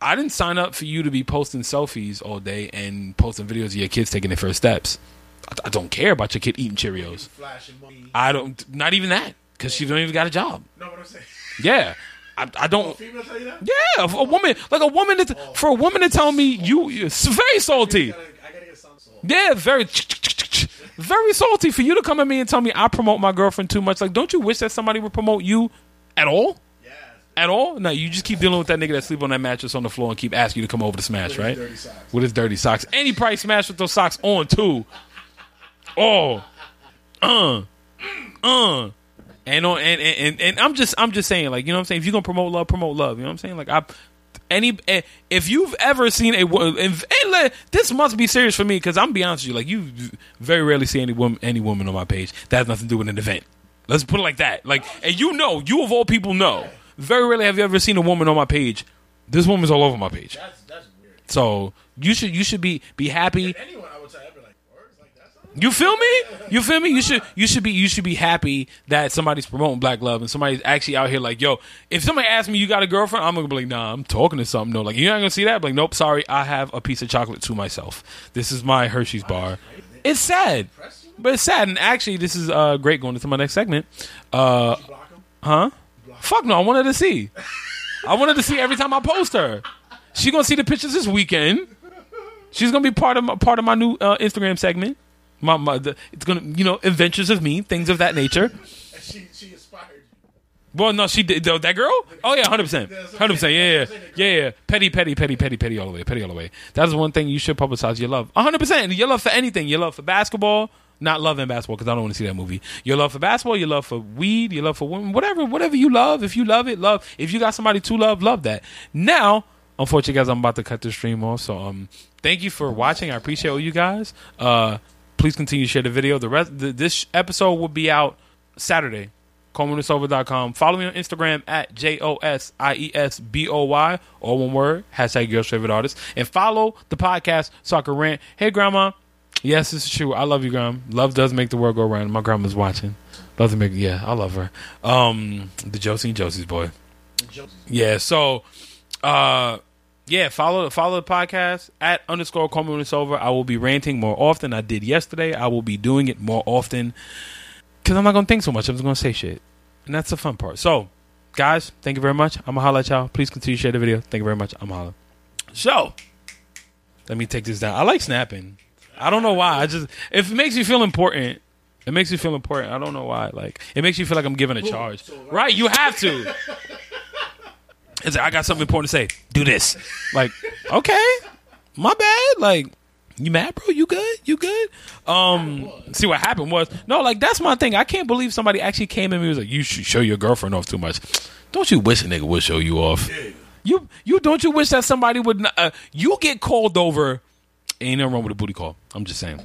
I didn't sign up for you to be posting selfies all day and posting videos of your kids taking their first steps. I, I don't care about your kid eating Cheerios. flashing money. I don't. Not even that because she don't even got a job. No, what I'm saying. Yeah, I, I don't. Female tell you that? Yeah, a woman like a woman that, oh. for a woman to tell me you it's very salty. I gotta, I gotta get some salt. Yeah, very, very salty for you to come at me and tell me I promote my girlfriend too much. Like, don't you wish that somebody would promote you at all? Yes. At all? No, you just keep dealing with that nigga that sleep on that mattress on the floor and keep asking you to come over to smash, right? Dirty socks. With his dirty socks. Any price smashed with those socks on too. Oh. Uh. Uh. And on and, and, and, and I'm just I'm just saying, like, you know what I'm saying? If you're gonna promote love, promote love. You know what I'm saying? Like I any eh, if you've ever seen a wo- and, and let- this must be serious for me because I'm be honest with you, like you very rarely see any woman any woman on my page that has nothing to do with an event. Let's put it like that. Like, and you know, you of all people know, very rarely have you ever seen a woman on my page. This woman's all over my page. That's that's weird. So you should you should be be happy. Anyone I would say, I'd be like, words like that's not. You feel me? You feel me? You should you should be you should be happy that somebody's promoting black love and somebody's actually out here like, yo, if somebody asks me you got a girlfriend, I'm gonna be like, nah, I'm talking to something. No, like you're not gonna see that. Like, nope, sorry, I have a piece of chocolate to myself. This is my Hershey's bar. It's sad. But it's sad and actually this is uh great going into my next segment. Uh huh? Fuck no, I wanted to see. I wanted to see every time I post her. She gonna see the pictures this weekend. She's gonna be part of my, part of my new uh, Instagram segment. My, my the, it's gonna you know adventures of me, things of that nature. She she inspired. Well, no, she did that girl. Oh yeah, hundred percent, hundred percent. Yeah, yeah, yeah, yeah. Petty, petty, petty, petty, petty all the way, petty all the way. That is one thing you should publicize your love. hundred percent. Your love for anything. Your love for basketball. Not love and basketball because I don't want to see that movie. Your love for basketball, your love for weed, your love for women, whatever, whatever you love. If you love it, love. If you got somebody to love, love that. Now, unfortunately, guys, I'm about to cut the stream off. So, um, thank you for watching. I appreciate all you guys. Uh, please continue to share the video. The rest, the, this episode will be out Saturday. CallMeWhenItsOver.com. Follow me on Instagram at J O S I E S B O Y, all one word, hashtag girl's favorite artist. And follow the podcast Soccer rant. Hey, Grandma. Yes, this is true. I love you, Grandma. Love does make the world go round. My grandma's watching. Love to make, yeah, I love her. Um, the Josie and Josie's boy. Yeah, so uh yeah, follow follow the podcast at underscore Call Me When It's Over. I will be ranting more often. I did yesterday. I will be doing it more often because I'm not gonna think so much. I'm just gonna say shit, and that's the fun part. So, guys, thank you very much. I'm gonna holla at y'all. Please continue to share the video. Thank you very much. I'm holla. So, let me take this down. I like snapping. I don't know why. I just if it makes you feel important. It makes you feel important. I don't know why. Like it makes you feel like I'm giving a charge. Right? You have to. It's like, I got something important to say. Do this. Like, okay, my bad. Like, you mad, bro? You good? You good? Um, see what happened was no, like that's my thing. I can't believe somebody actually came at me and was like, "You should show your girlfriend off too much." Don't you wish a nigga would show you off? You you don't you wish that somebody would? not- Uh, you get called over. Ain't nothing wrong with a booty call. I'm just saying.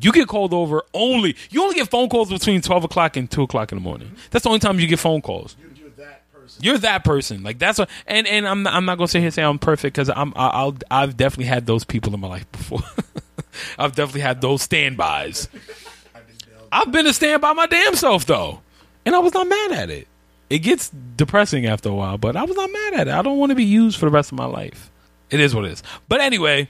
You get called over only. You only get phone calls between twelve o'clock and two o'clock in the morning. That's the only time you get phone calls. You, you're that person. You're that person. Like that's what. And and I'm not, I'm not gonna sit here and say I'm perfect because I'm I- I'll I've definitely had those people in my life before. I've definitely had those standbys. I've been a stand by my damn self though, and I was not mad at it. It gets depressing after a while, but I was not mad at it. I don't want to be used for the rest of my life. It is what it is. But anyway,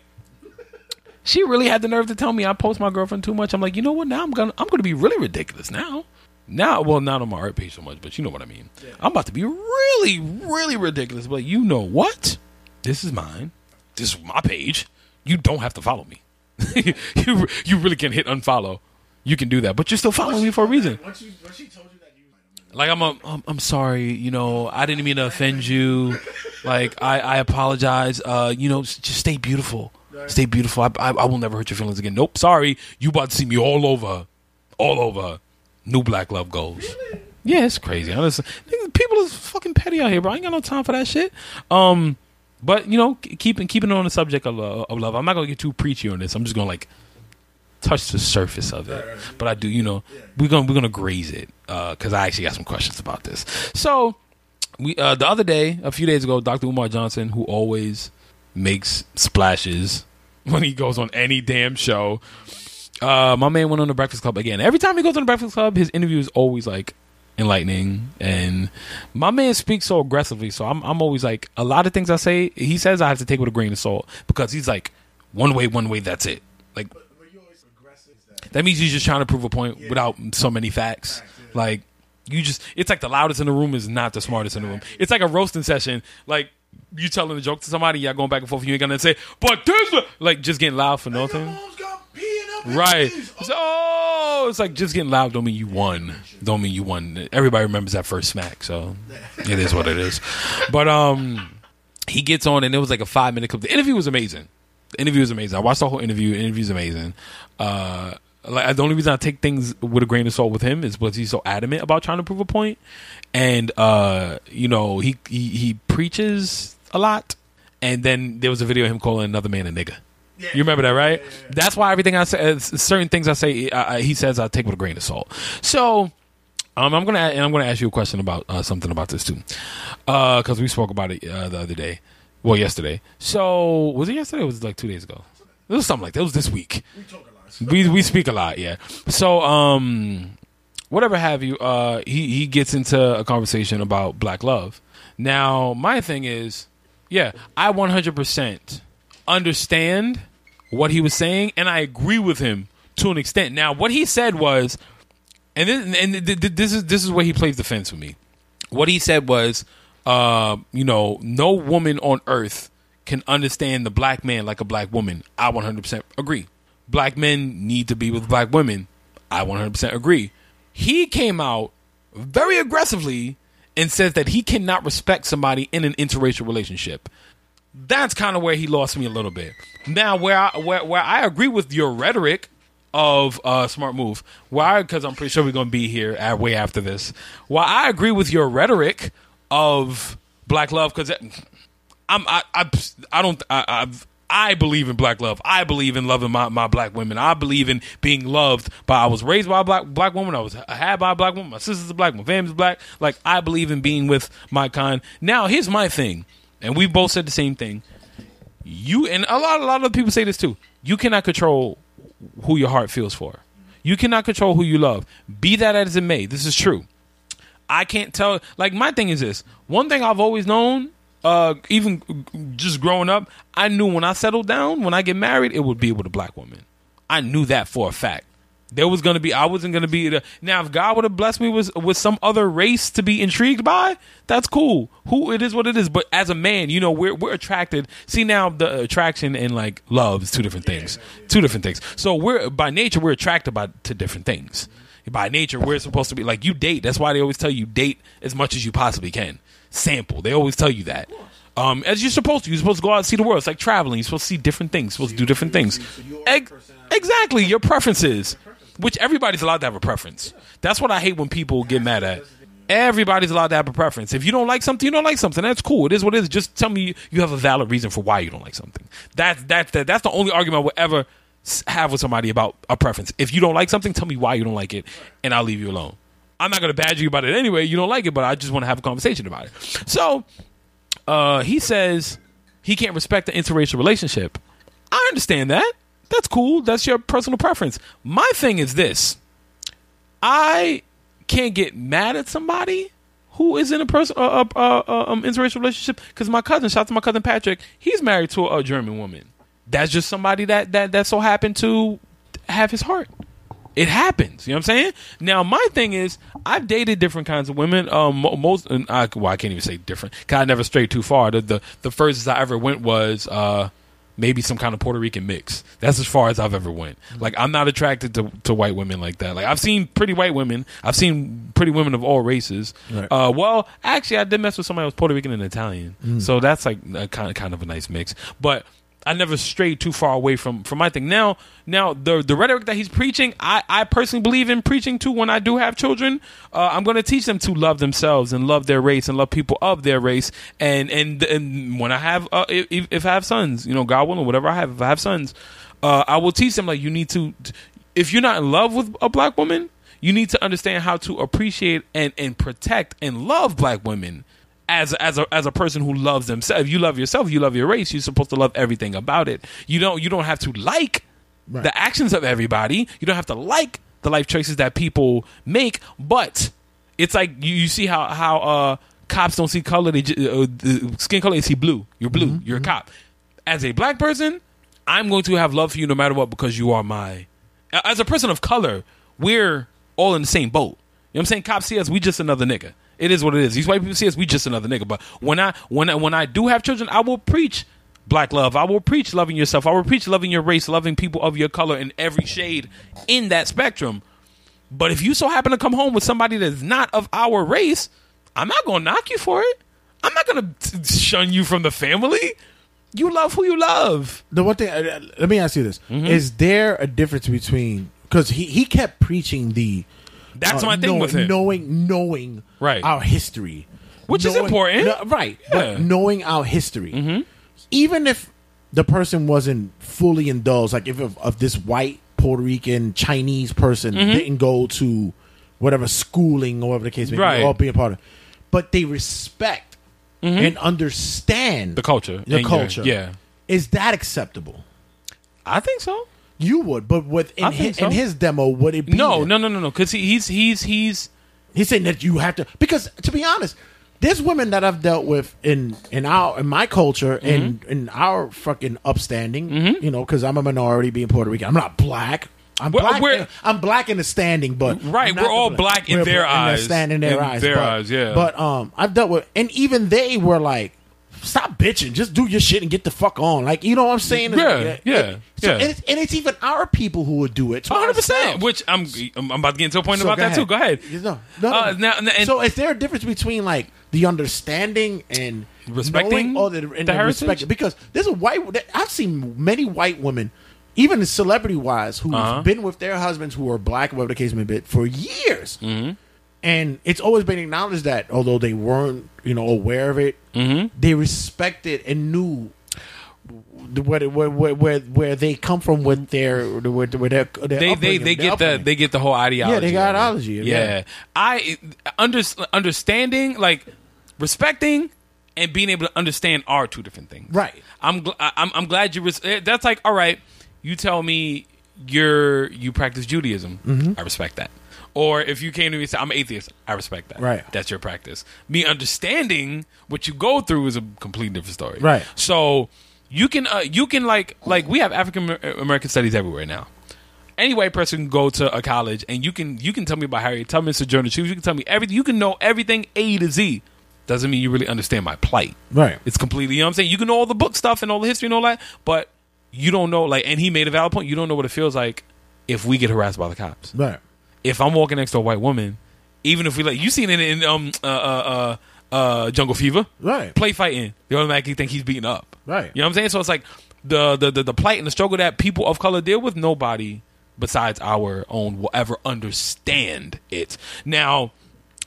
she really had the nerve to tell me I post my girlfriend too much. I'm like, you know what? Now I'm gonna I'm gonna be really ridiculous now. Now, well, not on my art page so much, but you know what I mean. I'm about to be really, really ridiculous. But you know what? This is mine. This is my page. You don't have to follow me. you you really can hit unfollow. You can do that, but you're still following me for a reason. Once, you, once she told you that, you Like I'm, a, I'm, I'm sorry. You know, I didn't mean to offend you. Like I, I apologize. Uh, you know, just stay beautiful. Stay beautiful. I, I, I will never hurt your feelings again. Nope. Sorry. You about to see me all over, all over. New black love goes. Yeah, it's crazy. People is fucking petty out here, bro. I ain't got no time for that shit. Um, but you know, keeping keeping on the subject of, uh, of love. I'm not gonna get too preachy on this. I'm just gonna like touch the surface of it. But I do, you know, we're gonna we're gonna graze it because I actually got some questions about this. So we uh, the other day, a few days ago, Dr. Umar Johnson, who always makes splashes when he goes on any damn show. Uh, my man went on the Breakfast Club again. Every time he goes on the Breakfast Club, his interview is always like enlightening, and my man speaks so aggressively. So I'm I'm always like a lot of things I say, he says I have to take with a grain of salt because he's like one way, one way, that's it. Like But you always aggressive. That means he's just trying to prove a point without so many facts. Like you just, it's like the loudest in the room is not the smartest in the room. It's like a roasting session. Like you telling a joke to somebody, y'all going back and forth. You ain't gonna say, but this, like just getting loud for nothing. Right. So, oh, it's like just getting loud don't mean you won. Don't mean you won. Everybody remembers that first smack, so it is what it is. But um he gets on and it was like a five minute clip. The interview was amazing. The interview was amazing. I watched the whole interview. The interview's amazing. Uh like the only reason I take things with a grain of salt with him is because he's so adamant about trying to prove a point. point, and uh, you know he, he he preaches a lot, and then there was a video of him calling another man a nigga. Yeah. You remember that, right? That's why everything I say, uh, certain things I say, uh, he says I take with a grain of salt. So, um, I'm gonna and I'm gonna ask you a question about uh, something about this too, because we spoke about it uh, the other day, well, yesterday. So, was it yesterday? or Was it like two days ago? It was something like that. It was this week. We talk a lot. We we speak a lot, yeah. So, um, whatever have you, uh, he he gets into a conversation about black love. Now, my thing is, yeah, I 100% understand what he was saying, and I agree with him to an extent. Now, what he said was, and this, and th- th- this is this is where he plays defense with me. What he said was, uh, you know, no woman on earth can understand the black man like a black woman. I 100% agree. Black men need to be with black women. I 100% agree. He came out very aggressively and says that he cannot respect somebody in an interracial relationship. That's kind of where he lost me a little bit. Now, where I, where, where I agree with your rhetoric of uh, smart move, why? Because I'm pretty sure we're going to be here at, way after this. Well, I agree with your rhetoric of black love because I'm I I, I don't I, I've. I believe in black love. I believe in loving my, my black women. I believe in being loved by. I was raised by a black black woman. I was had by a black woman. My sister's a black. My family's black. Like I believe in being with my kind. Now here's my thing, and we both said the same thing. You and a lot a lot of people say this too. You cannot control who your heart feels for. You cannot control who you love. Be that as it may. This is true. I can't tell. Like my thing is this. One thing I've always known, uh, even just growing up, I knew when I settled down, when I get married, it would be with a black woman. I knew that for a fact. There was gonna be. I wasn't gonna be the. Now, if God would have blessed me with with some other race to be intrigued by, that's cool. Who it is, what it is. But as a man, you know, we're we're attracted. See now, the attraction and like love is two different things. Two different things. So we're by nature we're attracted by to different things. By nature, we're supposed to be like you date. That's why they always tell you date as much as you possibly can. Sample. They always tell you that. Um, as you're supposed to. You're supposed to go out and see the world. It's like traveling. You're supposed to see different things. You're supposed to do different things. exactly. Your preferences. Which everybody's allowed to have a preference. That's what I hate when people get mad at. Everybody's allowed to have a preference. If you don't like something, you don't like something. That's cool. It is what it is. Just tell me you have a valid reason for why you don't like something. That's that's that, that's the only argument I would ever have with somebody about a preference. If you don't like something, tell me why you don't like it, and I'll leave you alone. I'm not going to badger you about it anyway. You don't like it, but I just want to have a conversation about it. So uh, he says he can't respect the interracial relationship. I understand that. That's cool. That's your personal preference. My thing is this I can't get mad at somebody who is in a person uh, uh, uh, um, interracial relationship because my cousin, shout out to my cousin Patrick, he's married to a, German woman. That's just somebody that that that so happened to have his heart. It happens. You know what I'm saying? Now, my thing is, I've dated different kinds of women. Um, most, I, well, I can't even say different. Cause I never strayed too far. The the, the furthest I ever went was uh, maybe some kind of Puerto Rican mix. That's as far as I've ever went. Like, I'm not attracted to, to white women like that. Like, I've seen pretty white women. I've seen pretty women of all races. Right. Uh, well, actually, I did mess with somebody who was Puerto Rican and Italian, Mm. so that's like a kind of kind of a nice mix. But I never strayed too far away from from my thing. Now, now the the rhetoric that he's preaching, I I personally believe in preaching to when I do have children. Uh, I'm going to teach them to love themselves and love their race and love people of their race. And and and when I have uh, if, if I have sons, you know, God willing, whatever I have, if I have sons, uh, I will teach them like you need to. If you're not in love with a black woman, you need to understand how to appreciate and and protect and love black women as as a as a person who loves themselves. If you love yourself, you love your race. You're supposed to love everything about it. You don't you don't have to like Right. the actions of everybody. You don't have to like the life choices that people make, but it's like you, you see how how uh cops don't see color, they uh, the skin color, they see blue. You're blue. You're a cop. As a black person, I'm going to have love for you no matter what because you are my. As a person of color, we're all in the same boat. You know what I'm saying? Cops see us, we just another nigga. It is what it is. These white people see us, we just another nigga. But when I when I, when I do have children, I will preach black love. I will preach loving yourself. I will preach loving your race, loving people of your color in every shade in that spectrum. But if you so happen to come home with somebody that's not of our race, I'm not going to knock you for it. I'm not going to shun you from the family. You love who you love. the one thing uh, let me ask you this Mm-hmm. is there a difference between because he, he kept preaching the That's uh, my thing know- with him. knowing knowing Right. our history Which is important. no, right Yeah. Mm-hmm. but knowing our history even if the person wasn't fully indulged like if of, this white Puerto Rican Chinese person Mm-hmm. didn't go to whatever schooling or whatever the case may Right. be all being a part of but they respect and understand Mm-hmm. The culture. the culture yeah. is that acceptable I think so. You would, but with in, I think his, so. in his demo, would it be? No, that? no, no, no, no. Because he's he's he's He's saying that you have to because, to be honest, there's women that I've dealt with in in our in my culture and Mm-hmm. in our fucking upstanding. You know, because I'm a minority, being Puerto Rican. I'm not black. I'm We're- black. we're- I'm black in the standing, but Right, we're all black in we're their black eyes. the stand in their In eyes, their but, eyes, yeah. But um, I've dealt with, and even they were like. Stop bitching. Just do your shit and get the fuck on. Like you know what I'm saying? Yeah, yeah, So, yeah. And, it's, and it's even our people who would do it. hundred percent. ourselves. Which I'm I'm about to get into a point So about that too. Go ahead. No, no, no. Uh, now- and- so is there a difference between like the understanding and Respecting or the, and the the respect? Because there's a white. I've seen many white women, even celebrity wise, who've Uh-huh. been with their husbands who are black, whatever the case may be, for years. Mm-hmm. And it's always been acknowledged that although they weren't, you know, aware of it, Mm-hmm. they respected and knew where where where where, where they come from with their where, where their, their They they they get the they get the whole ideology. Yeah, they got ideology, Yeah. yeah. I under, understanding like respecting and being able to understand are two different things. Right. I'm gl- I'm I'm glad you. Res- eh, that's like all right. You tell me you're you practice Judaism. Mm-hmm. I respect that. Or if you came to me and said I'm atheist, I respect that. Right. That's your practice. Me understanding what you go through is a completely different story. Right. So you can uh, you can like like we have African American studies everywhere now. Any white person can go to a college and you can you can tell me about Harriet Tubman, Sojourner Truth. You can tell me everything. You can know everything A to Z. Doesn't mean you really understand my plight. Right. It's completely. You know what I'm saying? You can know all the book stuff and all the history and all that, but you don't know like. And he made a valid point. You don't know what it feels like if we get harassed by the cops. Right. If I'm walking next to a white woman, even if we like, you seen it in um uh uh uh, uh Jungle Fever, Right. Play fighting, they automatically think he's beating up. Right. You know what I'm saying? So it's like the, the the the plight and the struggle that people of color deal with. Nobody besides our own will ever understand it. Now,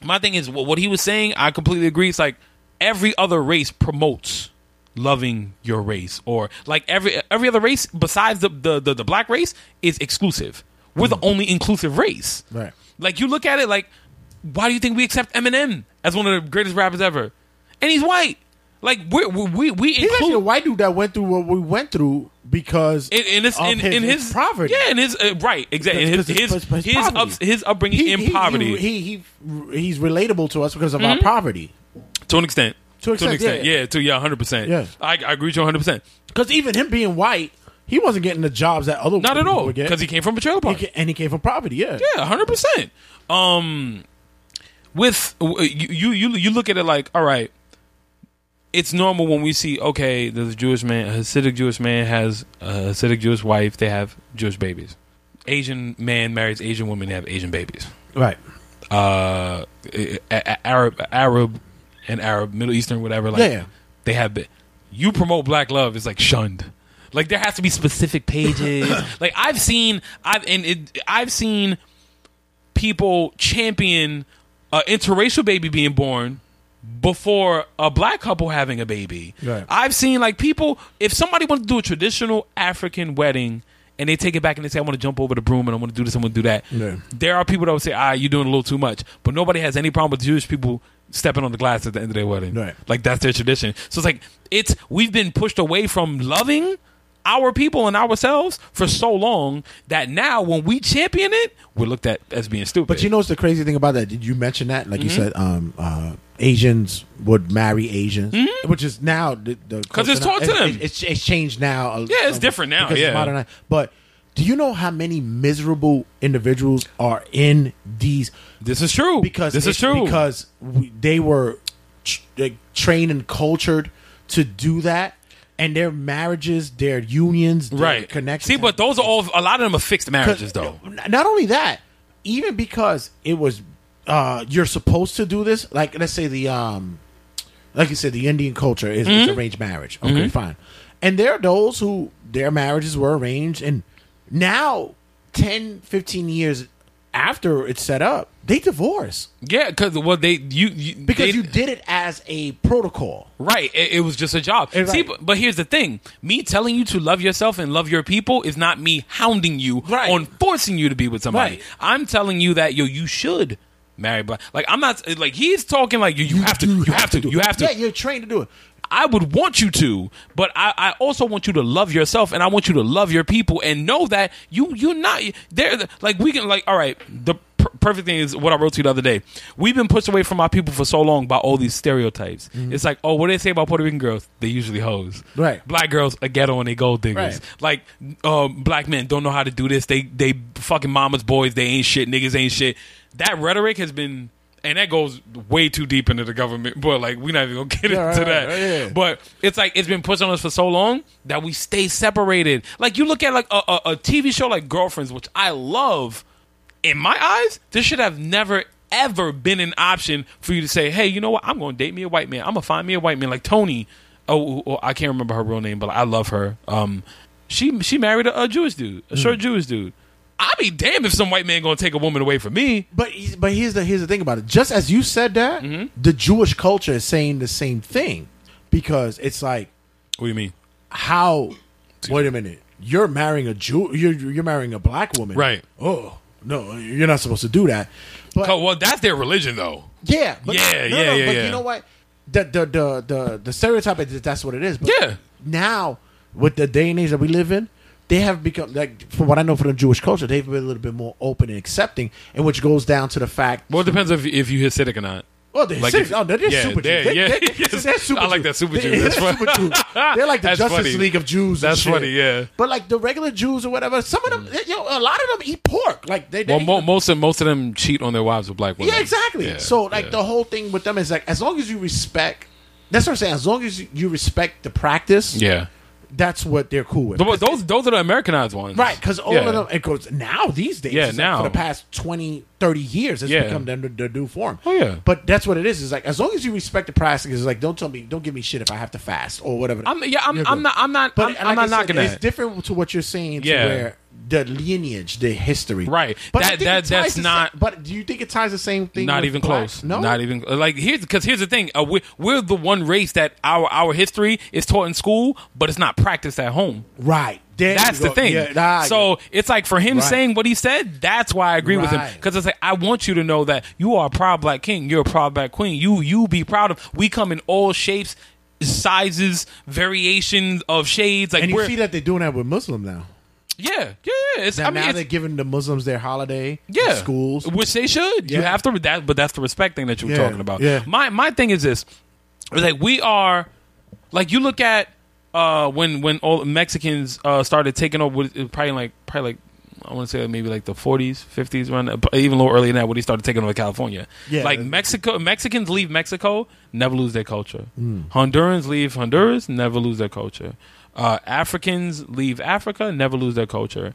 my thing is what what he was saying. I completely agree. It's like every other race promotes loving your race, or like every every other race besides the the the, the black race is exclusive. We're the only inclusive race. Right. Like you look at it, like why do you think we accept Eminem as one of the greatest rappers ever? And he's white. Like we we we, we He's actually a white dude that went through what we went through because in, in his in, in his, poverty. Yeah, in his uh, right, exactly. In his his his, because ups, his upbringing He- in he- poverty He, he, he he's relatable to us because of Mm-hmm. our poverty. to an extent. To an extent, yeah. yeah, to yeah, hundred percent. Yeah. I, I agree with you hundred percent. Because even him being white, he wasn't getting the jobs that other Not at people all because he came from a trailer He park. ca- and he came from poverty. Yeah, Yeah, hundred percent. Um, with you, you, you, you look at it like, all right, it's normal when we see, okay, there's a Jewish man, a Hasidic Jewish man has a Hasidic Jewish wife, they have Jewish babies. Asian man marries Asian woman, they have Asian babies. right. Uh, Arab, Arab, and Arab, Middle Eastern, whatever. Like, Yeah, yeah. they have. You promote black love is like shunned. Like there has to be specific pages. like I've seen, I've and it, I've seen people champion an interracial baby being born before a black couple having a baby. Right. I've seen like people if somebody wants to do a traditional African wedding and they take it back and they say I want to jump over the broom and I want to do this, I want to do that. Yeah. There are people that would say, "Ah, you're doing a little too much," but nobody has any problem with Jewish people stepping on the glass at the end of their wedding. Right. Like that's their tradition. So it's like it's we've been pushed away from loving our people and ourselves for so long that now when we champion it, we're looked at as being stupid. But you know what's the crazy thing about that? Did you mention that? Like you Mm-hmm. said, um, uh, Asians would marry Asians, which is now the Mm-hmm. 'Cause it's taught to them. it- it's, it's changed now. Yeah, it's different now, yeah. modernized. But do you know how many miserable individuals are in these? this is true. Because this is true. because we, they were tr- like, trained and cultured to do that, and their marriages, their unions, their right. connections. See, but those are all a lot of them are fixed marriages though. Not only that, even because it was uh you're supposed to do this, like let's say the um like you said, the Indian culture is, is Mm-hmm. arranged marriage. Okay, fine. And there are those who their marriages were arranged and now 10, 15 years after it's set up, they divorce. Yeah, because well, they you, you Because they- you did it as a protocol. Right. It, it was just a job. Eh, See, but, but here's the thing: me telling you to love yourself and love your people is not me hounding you Right. on forcing you to be with somebody. Right. I'm telling you that yo, you should marry black. Like I'm not like he's talking like you. You, have to. You have to. do You have to. Yeah, you're trained to do it. I would want you to, but I, I also want you to love yourself, and I want you to love your people, and know that you you're not there. Like we can like all right. The perfect thing is what I wrote to you the other day. We've been pushed away from our people for so long by all these stereotypes. It's like oh, what do they say about Puerto Rican girls? They usually hoes. Right. Black girls are ghetto and they gold diggers. Right. Like um, black men don't know how to do this. They they fucking mama's boys. They ain't shit. Niggas ain't shit. That rhetoric has been. And that goes way too deep into the government, but like we're not even gonna get Yeah, into right, that. right, yeah. But it's like it's been pushed on us for so long that we stay separated. Like you look at like a, a, a TV show like Girlfriends, which I love. In my eyes, this should have never ever been an option for you to say, "Hey, you know what? I'm going to date me a white man. I'm gonna find me a white man like Tony." Oh, oh, I can't remember her real name, but I love her. Um, she she married a, a Jewish dude, a short Jewish dude. I'd be damned if some white man gonna take a woman away from me. But he's- but here's the here's the thing about it. Just as you said that, Mm-hmm. the Jewish culture is saying the same thing because it's like What do you mean? how. Wait a minute. You're marrying a Jew. You're you're marrying a black woman, Right. Oh no, you're not supposed to do that. But Oh, well, that's their religion, though. yeah, but, Yeah, no, yeah, no, yeah, But yeah. you know what? The the the the, the stereotype is that that's what it is. But Yeah. Now with the day and age that we live in. They have become like, from what I know from the Jewish culture, they've been a little bit more open and accepting, and which goes down to the fact. Well, it depends if if you Hasidic or not. Oh, they're Like serious. if- oh, they're, they're yeah, super they're- Jews. Yeah, they, they, yes. they're super I like that super They- Jew. they're That's funny. Jews. They're like the That's Justice funny. League of Jews. That's funny, yeah. But like the regular Jews or whatever, some of them, mm. you know, a lot of them eat pork. Like they, they Well, mo- most of most of them cheat on their wives with black women. yeah, exactly. Yeah, so like yeah. the whole thing with them is like, as long as you respect, that's what I'm saying. As long as you respect the practice, yeah. That's what they're cool with. Th- Those those are the Americanized ones, Right, because all Yeah. of them, it goes now these days. Yeah, it's like now. for the past 20, 30 years, it's Yeah. become the, the new form. Oh, yeah. but that's what it is. Is like as long as you respect the practice, it's like don't tell me, don't give me shit if I have to fast or whatever. I'm yeah. I'm, I'm not. I'm not. But I'm, I'm not said, knocking It's that. different to what you're saying. To Yeah. where the lineage, the history, Right. But that, that that's not- Same, but do you think it ties the same thing? Not even black? close. No, Not even like here's because here's the thing. Uh, we're, we're the one race that our our history is taught in school, but it's not practiced at home. Right. There That's the thing. Yeah, nah, so it's like for him Right. saying what he said, that's why I agree with him. Because it's like I want you to know that you are a proud black king. You're a proud black queen. You you be proud of. We come in all shapes, sizes, variations of shades. Like and you see that they're doing that with Muslim now. Yeah yeah. yeah. It's, Now, I mean now it's, they're giving the Muslims their holiday. yeah schools. which they should. You Yeah. have to that, but that's the respect thing that you were Yeah, talking about. yeah. My my thing is this: like we are like you look at uh, when when all Mexicans uh, started taking over, it probably like probably like I want to say maybe like the 40s, 50s, around that, even a little earlier than that when he started taking over California. Yeah. like Mexico, Mexicans leave Mexico, never lose their culture. Mm. Hondurans leave Honduras, never lose their culture. Uh, Africans leave Africa, never lose their culture.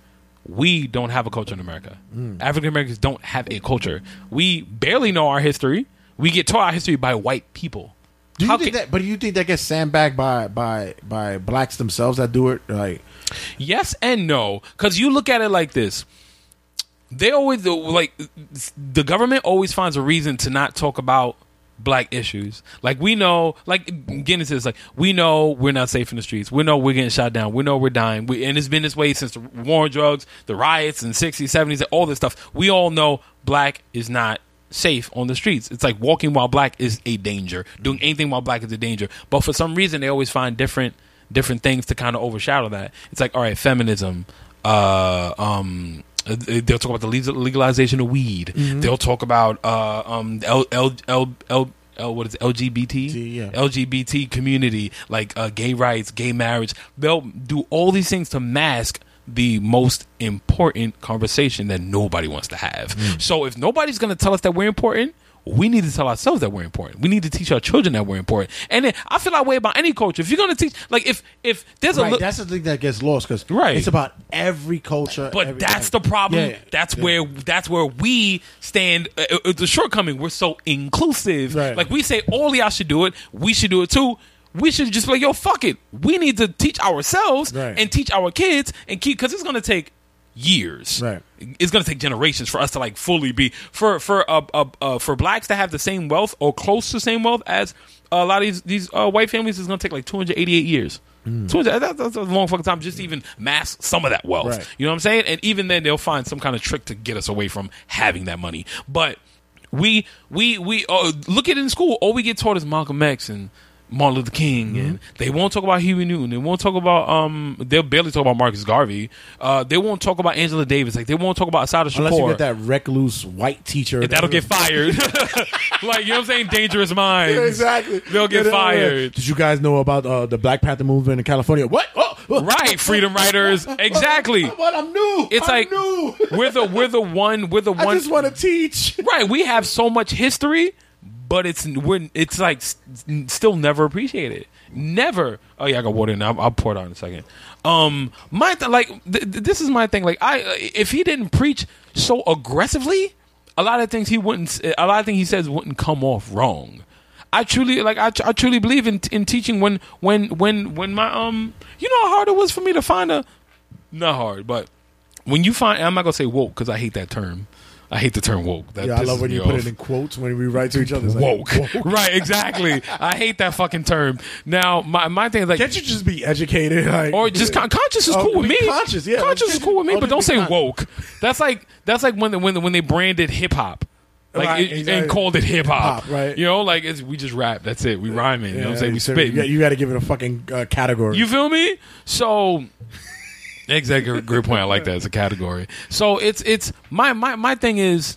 We don't have a culture in America. Mm. African Americans don't have a culture. We barely know our history. We get taught our history by white people. Do you How think can- that? But do you think that gets sandbagged by by by blacks themselves that do it? Like, Yes and no, because you look at it like this. They always like the government always finds a reason to not talk about black issues. Like we know, like getting into this, like we know we're not safe in the streets. We know we're getting shot down. We know we're dying. We, and it's been this way since the war on drugs, the riots in the sixties, seventies, all this stuff. We all know black is not safe on the streets. It's like walking while black is a danger. Doing anything while black is a danger. But for some reason, they always find different different things to kind of overshadow that. It's like all right, feminism. Uh, um, uh, they'll talk about the legalization of weed. They'll talk about uh, um, L, L, L, L, L, what is it, LGBT? T, yeah. LGBT community, like uh, gay rights, gay marriage. They'll do all these things to mask the most important conversation that nobody wants to have. So if nobody's going to tell us that we're important, we need to tell ourselves that we're important. We need to teach our children that we're important. And then I feel that way about any culture. If you're going to teach, like if if there's a right, li- that's the thing that gets lost because Right. it's about every culture. but every- that's the problem. Yeah, yeah, that's yeah. where that's where we stand. Uh, uh, the shortcoming. We're so inclusive. Right. Like we say, all y'all should do it. We should do it too. We should just be like, yo, fuck it. We need to teach ourselves Right. and teach our kids and keep because it's gonna take years. Right. It's gonna take generations for us to like fully be for for uh, uh, uh for blacks to have the same wealth or close to the same wealth as a lot of these these uh, white families. is gonna take like 288 years. 200, that- that's a long fucking time just to even mask some of that wealth. Right. You know what I'm saying? And even then, they'll find some kind of trick to get us away from having that money. But we we we uh, look at it in school. All we get taught is Malcolm X and Martin Luther King, and they won't talk about Huey Newton. They won't talk about um. They'll barely talk about Marcus Garvey. Uh, they won't talk about Angela Davis. Like they won't talk about Assata Shakur. unless you get that recluse white teacher, That'll get fired. like you know what I'm saying? Dangerous minds. Yeah, exactly. They'll get Yeah, yeah, yeah. fired. Did you guys know about uh, the Black Panther movement in California? What? Oh, oh, Right, freedom writers. Exactly. What? I'm new. It's I'm like new. we're the we're the one we're the I one just want to teach. right we have so much history but it's we're it's like still never appreciated. Never. Oh yeah i got water in. I'll, I'll pour it out in a second. Um my th- like th- th- this is my thing. Like i if he didn't preach so aggressively a lot of things he wouldn't a lot of things he says wouldn't come off wrong. I truly like I, I truly believe in in teaching when when when when my um you know how hard it was for me to find a not hard but when you find I'm not gonna say woke because I hate that term I hate the term woke that Yeah, I love when you put off it in quotes when we write to each other. It's like, woke. right, exactly. I hate that fucking term. Now, my my thing is like, Can't you just be educated? Like, or just con- conscious is Oh, cool with me. conscious, yeah. conscious is cool with me, Oh, but don't say woke. That's like that's like when the, when the, when they branded hip hop. Like Right, it- exactly. and called it hip hop, right. You know, like it's, we just rap. That's it. We rhyming. you know what I'm saying? We so spit. You, got to give it a fucking uh, category. You feel me? So exactly great point. I like that as a category. So it's it's my my my thing is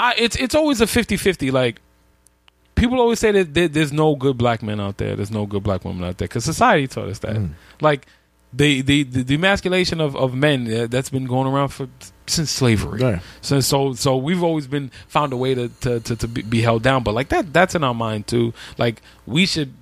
I it's it's always a 50-50 like people always say that there, there's no good black men out there, there's no good black women out there cuz society taught us that. Mm. Like the the the, emasculation of of men that's been going around for since slavery. Yeah. So so so we've always been found a way to to to, to be, be held down, but like that that's in our mind too. Like we should.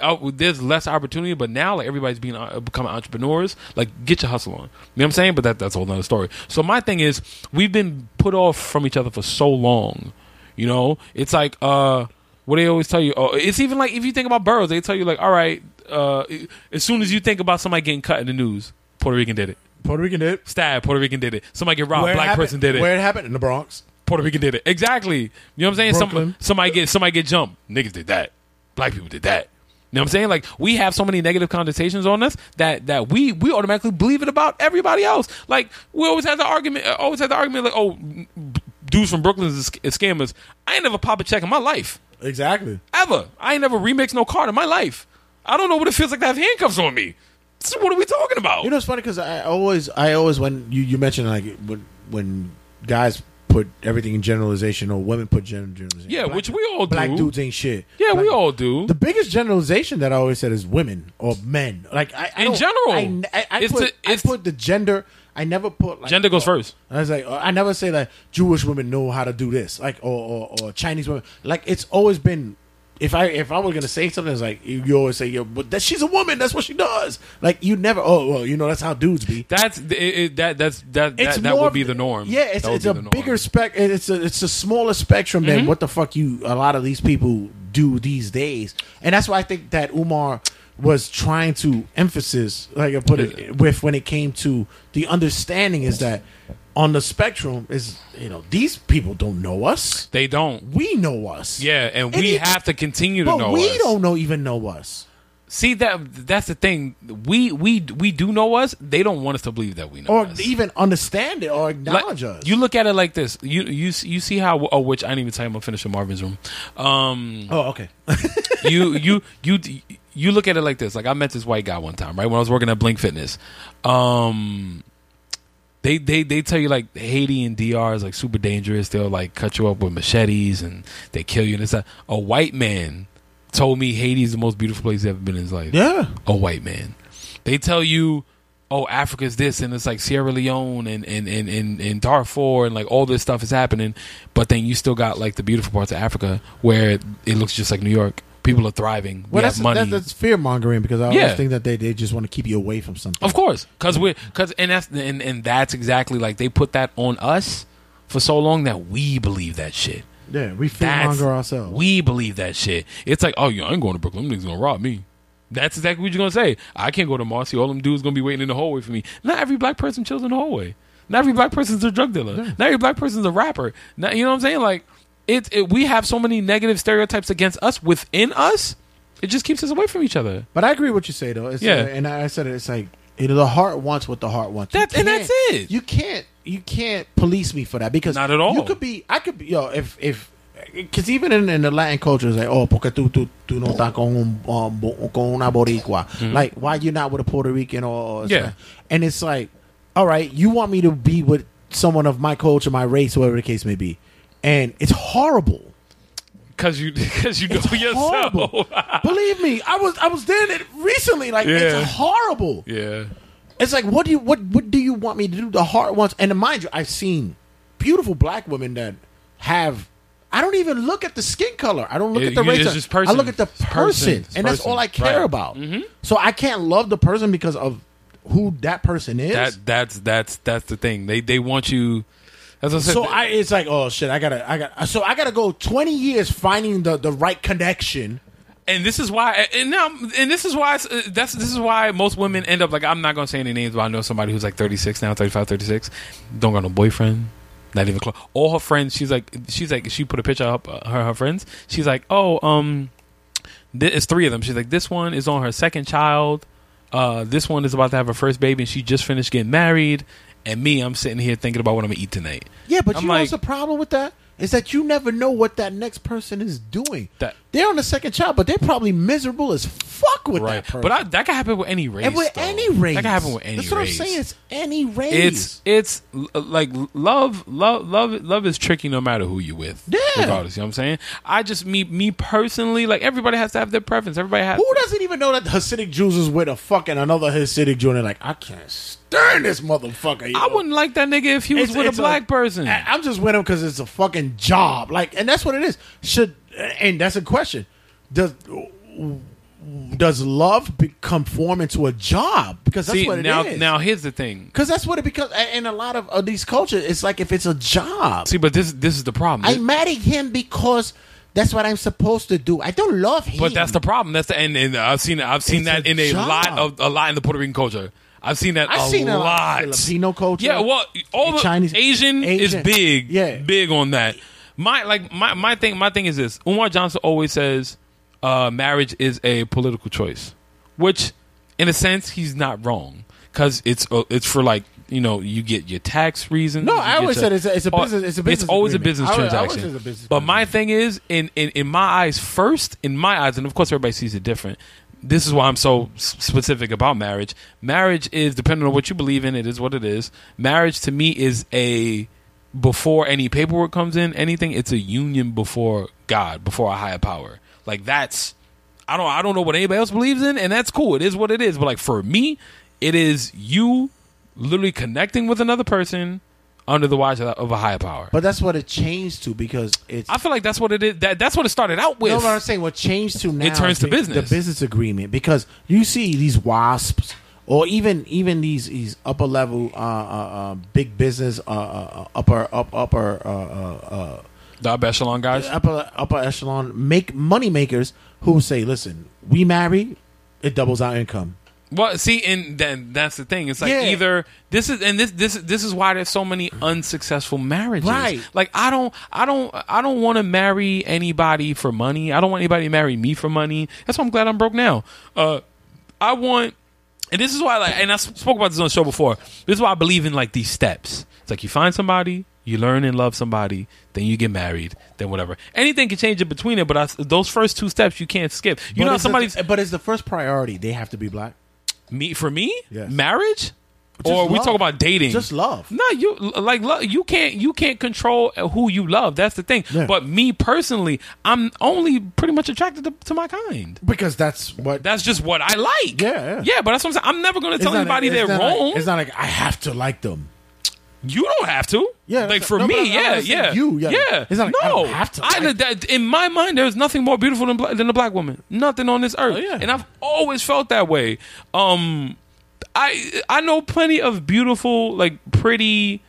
Uh, There's less opportunity, but now like everybody's being uh, becoming entrepreneurs. Like get your hustle on. You know what I'm saying? But that that's a whole nother story. So my thing is, we've been put off from each other for so long. You know, it's like uh, what they always tell you. Oh, it's even like if you think about boroughs, they tell you like, all right, uh, as soon as you think about somebody getting cut in the news, Puerto Rican did it. Puerto Rican did. It. Stab, Puerto Rican did it. Somebody get robbed, Where black happened- person did it. Where it happened in the Bronx. Puerto Rican did it. Exactly. You know what I'm saying? Some, somebody get somebody get jumped. Niggas did that. Black people did that. You know what I'm saying? Like we have so many negative connotations on us that that we we automatically believe it about everybody else. Like we always have the argument. uh, Always have the argument like, oh, dudes from Brooklyn is, is scammers. I ain't never pop a check in my life Exactly. ever. I ain't never remixed no card in my life. I don't know what it feels like to have handcuffs on me. So what are we talking about? You know, it's funny because I always, I always when you you mentioned like when when guys put everything in generalization or women put gen- generalization. Yeah, Black- which we all do. black dudes ain't shit. Yeah, we all do. The biggest generalization that I always said is women or men. Like I, I In general. I, I, I It's put, the- I put the gender. I never put like, Gender goes oh, first. I was like, I never say that Jewish women know how to do this, like or, or, or Chinese women. Like it's always been. If I if I was gonna say something, it's like you, you always say, "Yo, but that she's a woman. That's what she does." Like you never. Oh well, you know that's how dudes be. That's it, it, that. That's that. It's That, that more would be the norm. Yeah, it's it's a bigger spec. It's a it's a smaller spectrum Mm-hmm. than what the fuck you a lot of these people do these days, and that's why I think that Umar was trying to emphasis, like I put it with when it came to the understanding is that on the spectrum is you know these people don't know us, They don't. we know us, Yeah, and And we it- have to continue to but know we us. don't know even know us. See that that's the thing. We we we do know us. They don't want us to believe that we know Or us. even understand it or Like, acknowledge us. You look at it like this. You you you see how oh which I didn't even tell you I'm gonna finish in Marvin's room. Um, oh, okay. you you you you look at it like this. Like I met this white guy one time, right? When I was working at Blink Fitness. Um they they they tell you like Haiti and DR is like super dangerous. They'll like cut you up with machetes and they kill you and it's a, a white man told me Haiti is the most beautiful place he's ever been in his life. Yeah. A white man. They tell you Oh, Africa's this and it's like Sierra Leone and, and, and, and, and Darfur and like all this stuff is happening, but then you still got like the beautiful parts of Africa where it looks just like New York. People are thriving. We Well, have that's money. that, that's fear mongering because I always Yeah. think that they, they just want to keep you away from something. Of course, because we're because and that's and, and that's exactly like they put that on us for so long that we believe that shit. Yeah, we fear monger ourselves. We believe that shit. It's like, oh, yeah, I ain't going to Brooklyn. Them niggas gonna rob me. That's exactly what you're gonna say. I can't go to Marcy. All them dudes gonna be waiting in the hallway for me. Not every black person chills in the hallway. Not every black person's a drug dealer. Not every black person's a rapper. Not, you know what I'm saying? Like, it, it. We have so many negative stereotypes against us within us. It just keeps us away from each other. But I agree with what you say though. It's, Yeah. uh, and I said it, it's like you know, the heart wants what the heart wants. That- and that's it. You can't you can't police me for that because Not at all. You could be I could be yo if if because even in, in the Latin culture it's like oh porque tú tú tú no estás con un um, con una boricua like why you not with a Puerto Rican or, or Mm-hmm. Yeah. and it's like all right you want me to be with someone of my culture my race whatever the case may be and it's horrible. Cause you, cause you know It's yourself. horrible. Believe me, I was I was there recently. Like Yeah. it's horrible. yeah. It's like what do you what what do you want me to do? The heart wants, and mind you, I've seen beautiful black women that have. I don't even look at the skin color. I don't look Yeah, at the race. I look at the person. person, and that's all I care Right. about. Mhm. So I can't love the person because of who that person is. That that's that's that's the thing. They they want you. I said, so I, it's like, oh shit, I gotta, I got, so I gotta go twenty years finding the the right connection. and this is why and now and this is why uh, that's this is why most women end up like I'm not gonna say any names, but I know somebody who's like 36 now, 35, 36, don't got no boyfriend. Not even close. All her friends, she's like, she's like, she put a picture up uh, her her friends. She's like, oh, um, th- it's three of them. She's like, this one is on her second child. Uh, this one is about to have her first baby, and she just finished getting married. And me, I'm sitting here thinking about what I'm gonna eat tonight. Yeah, but I'm you know like- what's the problem with that? Is that you never know what that next person is doing. That- they're on the second child, but they're probably miserable as fuck with that person. But I, that can happen with any race. and with though. any race, that can happen with any race That's what race. I'm saying. It's any race. it's it's like love love love love is tricky no matter who you with Yeah. regardless you know what i'm saying i just me me personally like everybody has to have their preference everybody has who doesn't even know that the Hasidic Jews is with a fucking another Hasidic Jew, and they're like, I can't stand this motherfucker. you i wouldn't like that nigga if he was It's- with a it's black person I'm just with him because it's a fucking job. Like, and that's what it is. Should and that's a question. Does does love become form into a job? Because that's see what it is. now now here's the thing Because that's what it becomes. In a lot of, of these cultures, it's like if it's a job. see but this this is the problem I'm married him because that's what I'm supposed to do. I don't love him. but that's the problem that's the and, and i've seen i've seen It's that a in a job. lot of a lot in the puerto rican culture I've seen that I've a seen a lot of Filipino culture. Yeah, well, all the Chinese- Asian, is big. Yeah. big on that. My like my my thing. My thing is this. Umar Johnson always says, uh, "Marriage is a political choice," which, in a sense, he's not wrong because it's uh, it's for like you know you get your tax reasons. No, I always your- said it's a- it's a business- it's a business always a agreement. business I I always transaction. a business but my thing is, in, in in my eyes, first in my eyes, and of course everybody sees it different. This is why I'm so specific about marriage. Marriage is depending on what you believe in. It is what it is. Marriage to me is a before any paperwork comes in, anything. It's a union before God, before a higher power. Like that's I don't I don't know what anybody else believes in, and that's cool. It is what it is. But like for me, it is you literally connecting with another person under the watch of a higher power. But that's what it changed to because it's. I feel like that's what it is. That that's what it started out with. no, but I'm saying what changed to now. It turns to business. The business agreement because you see these wasps. Or even even these these upper level uh, uh, uh, big business uh, uh, upper up upper uh, uh, uh, the upper echelon guys. upper upper echelon make money makers who say, listen, we marry, it doubles our income. Well, see, and then that's the thing. It's like Yeah. either this is and this this this is why there's so many unsuccessful marriages. Right. Like I don't I don't I don't want to marry anybody for money. I don't want anybody to marry me for money. That's why I'm glad I'm broke now. Uh, I want, and this is why like, and i spoke about this on the show before. This is why I believe in like these steps. It's like you find somebody, you learn and love somebody, then you get married, then whatever. Anything can change in between it, but I, those first two steps you can't skip. You But know, the- somebody's but is the first priority they have to be black? me for me Yes. marriage Just or we love. talk about dating Just love. no you like lo- you can't you can't control who you love that's the thing Yeah. but me personally i'm only pretty much attracted to, to my kind Because that's what that's just what i like Yeah, yeah. but that's what i'm saying i'm never going to tell anybody they're wrong Like, it's not like I have to like them. you don't have to Yeah, like for no, me yeah yeah you, yeah. yeah It's not like I no don't have to I, that, in my mind there's nothing more beautiful than, than a black woman nothing on this earth Oh, yeah. and i've always felt that way um I I know plenty of beautiful, like pretty,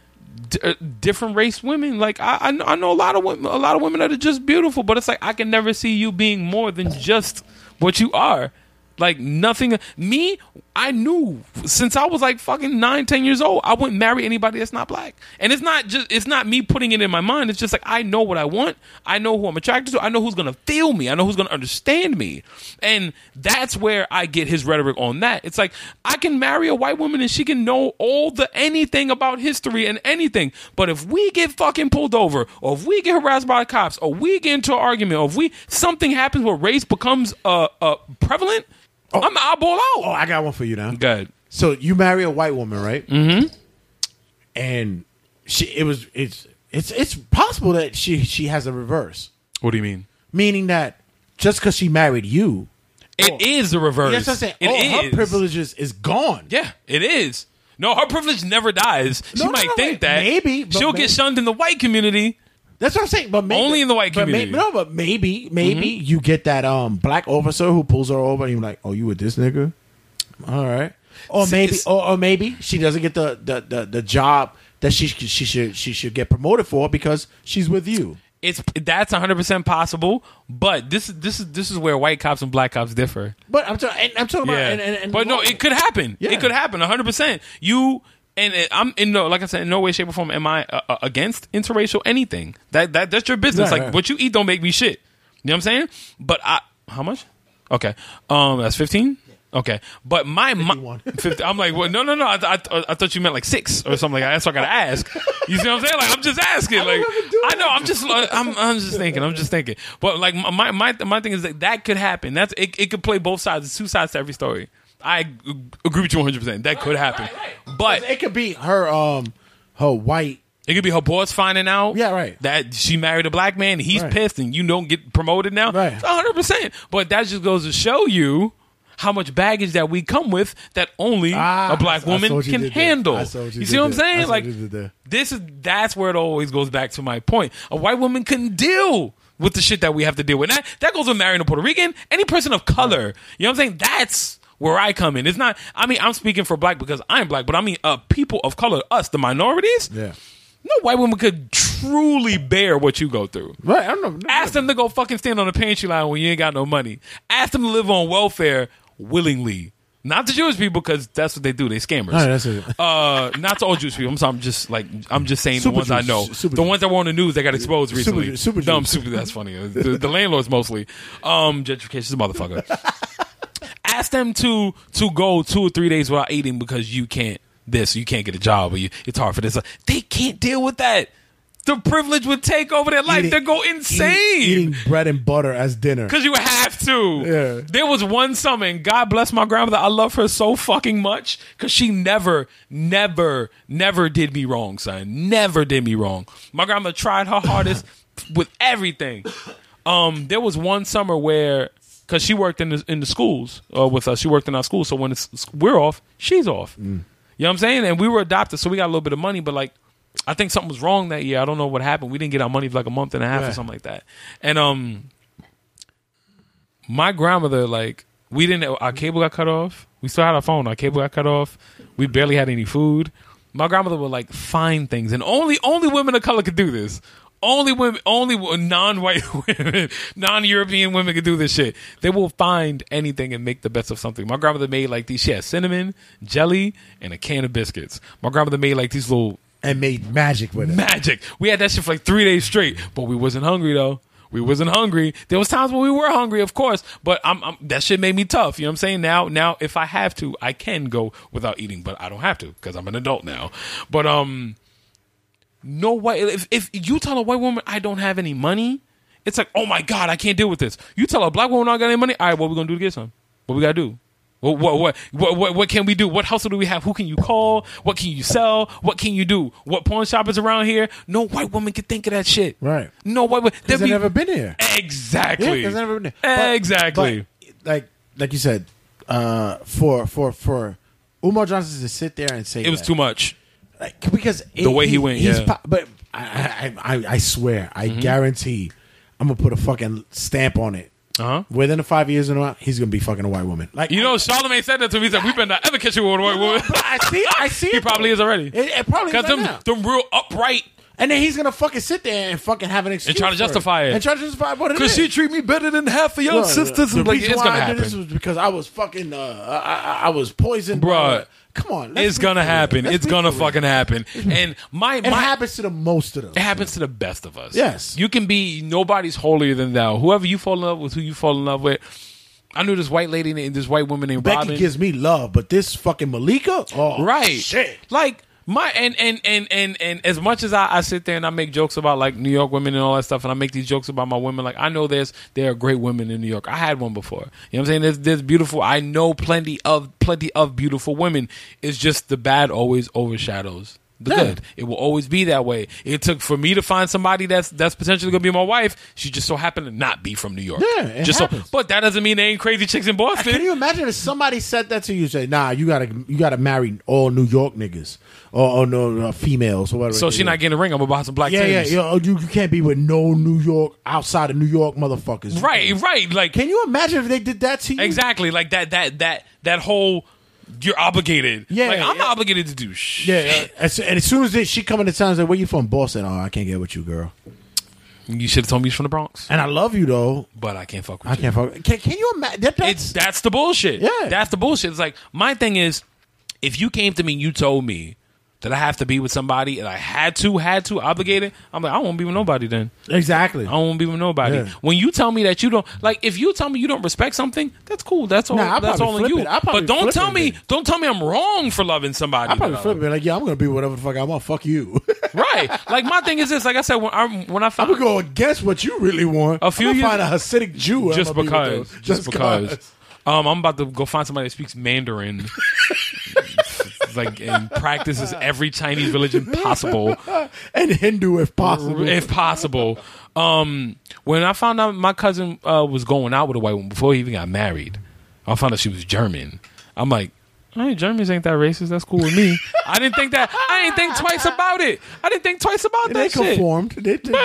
d- uh, different race women. Like I I know, a lot of women, a lot of women that are just beautiful. But it's like I can never see you being more than just what you are. Like nothing. Me, I knew since I was like fucking nine, ten years old, I wouldn't marry anybody that's not black. And it's not just it's not me putting it in my mind. It's just like I know what I want. I know who I'm attracted to. I know who's gonna feel me. I know who's gonna understand me. And that's where I get his rhetoric on that. It's like I can marry a white woman and she can know all the anything about history and anything. But if we get fucking pulled over, or if we get harassed by the cops, or we get into an argument, or if we something happens where race becomes uh uh prevalent, I'm an eyeball out. Oh, I got one for you now. Good. So you marry a white woman, right? Mm-hmm. And she, it was, it's, it's, it's possible that she, she has a reverse, What do you mean? meaning that just because she married you, It is the reverse. what I'm saying. It all her is. privileges is gone. Yeah, it is. No, her privilege never dies. She No, no, might no, think wait. that. Maybe, she'll maybe- get shunned in the white community. That's what I'm saying. But maybe, Only in the white but community. Mm-hmm. Maybe, no, but maybe, maybe you get that um black officer who pulls her over and you're like, oh, you with this nigga? All right. Or See, maybe, or, or maybe she doesn't get the, the, the, the job that she she should she should get promoted for because she's with you. It's that's 100 percent possible. But this is this is this is where white cops and black cops differ. But I'm talking. I'm talking Yeah, about. And, and, and but no, it could happen. Yeah. It could happen 100. percent You and it, I'm in no like I said in no way, shape, or form am I uh, uh, against interracial anything. That that that's your business. Right, like right. what you eat don't make me shit. You know what I'm saying? But I how much? Okay, um, that's 15. Okay, but my, my 50, I'm like, well, no, no, no. I, I, I thought you meant like six or something like that. That's what I gotta ask. You see what I'm saying? Like, I'm just asking. Like, I know. I'm just, I'm, I'm just thinking. I'm just thinking. But like, my, my, my thing is that that could happen. That's it. It could play both sides. There's two sides to every story. I agree with you 100. percent That could happen. But it could be her um her white. it could be her boss finding out. Yeah, right. That she married a black man. He's Right. pissed, and you don't get promoted now. Right. hundred percent. But that just goes to show you how much baggage that we come with that only Ah, a black I- I woman saw what you can handle. I you You, see what I'm there. I saying? Like what you did there. this is that's where it always goes back to my point. A white woman couldn't deal with the shit that we have to deal with. That that goes with marrying a Puerto Rican, any person of color. You know what I'm saying? That's where I come in. It's not. I mean, I'm speaking for black because I'm black, but I mean, uh, people of color, us, the minorities. Yeah. No white woman could truly bear what you go through. Right. I don't know. Ask them to go fucking stand on the pantry line when you ain't got no money. Ask them to live on welfare willingly. Not the Jewish people because that's what they do. They scammers. Right, that's it. Uh, not to all Jewish people. I'm sorry. I'm just like I'm just saying Super the ones I know. Super the Jews. ones that were on the news that got exposed Super recently. Jews. Super Dumb super. That's funny. The, the landlords mostly. Um, gentrification is a motherfucker. Ask them to to go two or three days without eating because you can't this. You can't get a job or you, it's hard for this. They can't deal with that. the privilege would take over their life. They go Eating, insane. eating bread and butter as dinner. Cause you have to. Yeah. There was one summer, and God bless my grandmother. I love her so fucking much because she never, never, never did me wrong, son. Never did me wrong. My grandma tried her hardest with everything. Um, there was one summer where, cause she worked in the in the schools uh, with us. She worked in our school, so when it's, we're off, she's off. You know what I'm saying? And we were adopted, so we got a little bit of money, but like. I think something was wrong that year. I don't know what happened. We didn't get our money for like a month and a half or something like that. And um, my grandmother, like, we didn't, our cable got cut off. We still had our phone. Our cable got cut off. We barely had any food. My grandmother would like find things, and only only women of color could do this. Only women, only non-white women, non-European women could do this shit. They will find anything and make the best of something. My grandmother made like these. She had cinnamon, jelly, and a can of biscuits. My grandmother made like these little and made magic with it. magic. We had that shit for like three days straight, but we wasn't hungry though. We wasn't hungry. There was times when we were hungry, of course, but I'm, I'm, that shit made me tough. You know what I'm saying? Now, now, if I have to, I can go without eating, but I don't have to because I'm an adult now. But um, no white. If if you tell a white woman I don't have any money, it's like, oh my god, I can't deal with this. You tell a black woman I don't got any money. All right, what we gonna do to get some? What we gotta do? What, what what what what what can we do? What hustle do we have? Who can you call? What can you sell? What can you do? What pawn shop is around here? No white woman can think of that shit. Right. No white woman. They've never been here. Exactly. Yeah, they've never been there. But- exactly. but, like like you said, uh, for for for Umar Johnson to sit there and say it was that, too much. Like, because The way he went, he's yeah. Mm-hmm. po- but I, I I I swear, I guarantee, I'm gonna put a fucking stamp on it. Uh huh. Within the five years and a while, he's gonna be fucking a white woman. Like You know, Charlemagne said that to me. He said, "We better not ever catch you with a white woman." I see, I see. he it, probably is already. It, it probably is Because right them, now. them real upright. And then he's gonna fucking sit there and fucking have an excuse And try to for justify it. and try to justify what it Because is. she treat me better than half of your Look, sisters. The like, reason it's why gonna I did happen. this was because I was fucking. Uh, I, I, I was poisoned, Bruh. by- Come on, let's It's be gonna real. happen. Let's It's be gonna real. fucking happen. And my It my happens to the most of them. it happens to the best of us. Yes. You can be nobody's holier than thou. Whoever you fall in love with, who you fall in love with. I knew this white lady named this white woman named Becky Robin. gives me love, but this fucking Malika, oh right. shit. Like my and and and and and as much as I, I sit there and I make jokes about like New York women and all that stuff, and I make these jokes about my women, like I know there's there are great women in New York. I had one before. You know what I'm saying? There's there's beautiful. I know plenty of plenty of beautiful women. It's just the bad always overshadows the Yeah. good. It will always be that way. It took for me to find somebody that's that's potentially gonna be my wife. She just so happened to not be from New York. Yeah, just happens. so. But that doesn't mean there ain't crazy chicks in Boston. Can you imagine if somebody said that to you? Say, nah, you gotta you gotta marry all New York niggas or, or no uh, females or whatever. so she not getting a ring. I'm about some black. Yeah, yeah, Timbs. yeah. oh, You, you can't be with no New York outside of New York motherfuckers. Right, right. Like Can you imagine if they did that to you? Exactly, like that that that that whole you're obligated. Yeah, like I'm yeah. not obligated to do shit. Yeah, yeah. As, and as soon as they, she come into town, and say, "Where you from, Boston?" Oh, I can't get with you, girl. You should have told me he's from the Bronx, And I love you though. but I can't fuck with you. I you. can't fuck. Can, can you imagine? That, that's, It's that's the bullshit. Yeah. that's the bullshit. It's like my thing is, if you came to me and you told me that I have to be with somebody and I had to, had to, obligated, I'm like, I won't be with nobody then. exactly. I won't be with nobody. Yeah. When you tell me that you don't like, if you tell me you don't respect something, that's cool. That's all. Nah, that's all on you. it. I'll probably But don't tell me, then. don't tell me I'm wrong for loving somebody. I probably flip it like, yeah, I'm gonna be whatever the fuck I want. Fuck you. right. Like my thing is this. Like I said, when I when I find I'm gonna go against what you really want. A few I'm years- find a Hasidic Jew. just I'm gonna because, just because. Um, I'm about to go find somebody that speaks Mandarin, like and practices every Chinese religion possible, and Hindu if possible. if possible. Um, when I found out my cousin uh, was going out with a white woman before he even got married, I found out she was German. I'm like, hey, Germans ain't that racist. That's cool with me. I didn't think that. I didn't think twice about it. I didn't think twice about they that shit. conformed. They, they, they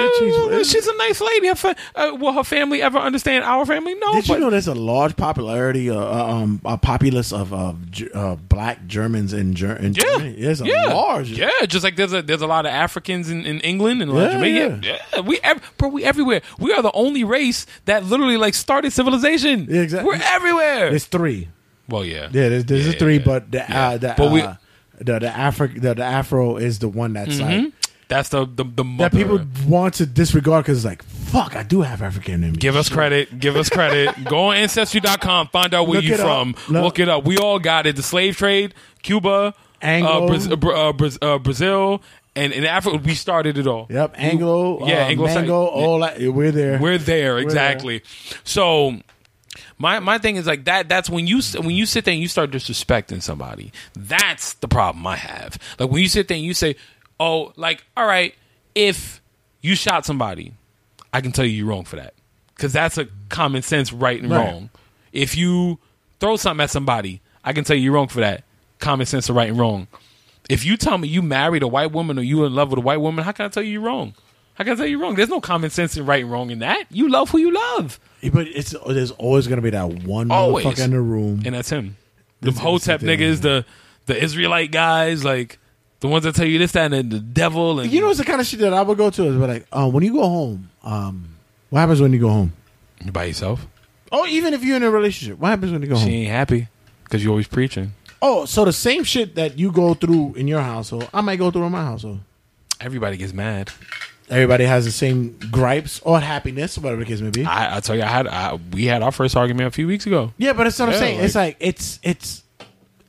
Uh, she's a nice lady. Her fa- uh, will her family ever understand our family? No. Did but you know there's a large popularity, uh, uh, um, a populace of uh, uh, black Germans in, Ger- in Yeah, Germany? There's a yeah, large. yeah. Just like there's a there's a lot of Africans in, in England and Yeah, Jamaica. Yeah, yeah. We ev- bro, we everywhere. We are the only race that literally like started civilization. Yeah, exactly. We're everywhere. There's three. Well, yeah, Yeah, there's, there's Yeah, a three, yeah. but the Yeah. uh, the But we- uh, the the Afro the, the Afro is the one that's like That's the the, the that people want to disregard because it's like fuck, I do have African in me. Give us credit. Give us credit. Go on ancestry.com. Find out where Look you from. Look- Look it up. We all got it. The slave trade, Cuba, Angola. uh, Braz- uh, Bra- uh, Braz- uh, Brazil, and in Africa we started it all. Yep, Angola, Yeah, uh, Angola- Mango, all that. We're there. We're there there. exactly. So my my thing is like that. That's when you when you sit there and you start disrespecting somebody. That's the problem I have. Like when you sit there and you say, "Oh, like all right, if you shot somebody, I can tell you you're wrong for that because that's a common sense right and Right. wrong. If you throw something at somebody, I can tell you you're wrong for that. Common sense of right and wrong. If you tell me you married a white woman or you in love with a white woman, how can I tell you you're wrong? How can I tell you you're wrong? There's no common sense in right and wrong in that. You love who you love. But it's there's always gonna be that one Always. motherfucker in the room. and that's him. The This is Hotep niggas, the the Israelite guys, like the ones that tell you this, that, and the devil. And you know, it's the kind of shit that I would go to is like, um, when you go home, um, what happens when you go home? you by yourself. Oh, even if you're in a relationship, what happens when you go home? She home? ain't happy because you're always preaching. Oh, so the same shit that you go through in your household, I might go through in my household. Everybody gets mad. Everybody has the same gripes or happiness, whatever the case may be. I, I tell you, I had I, we had our first argument a few weeks ago. yeah, but it's what I'm Yeah, saying. it's like it's it's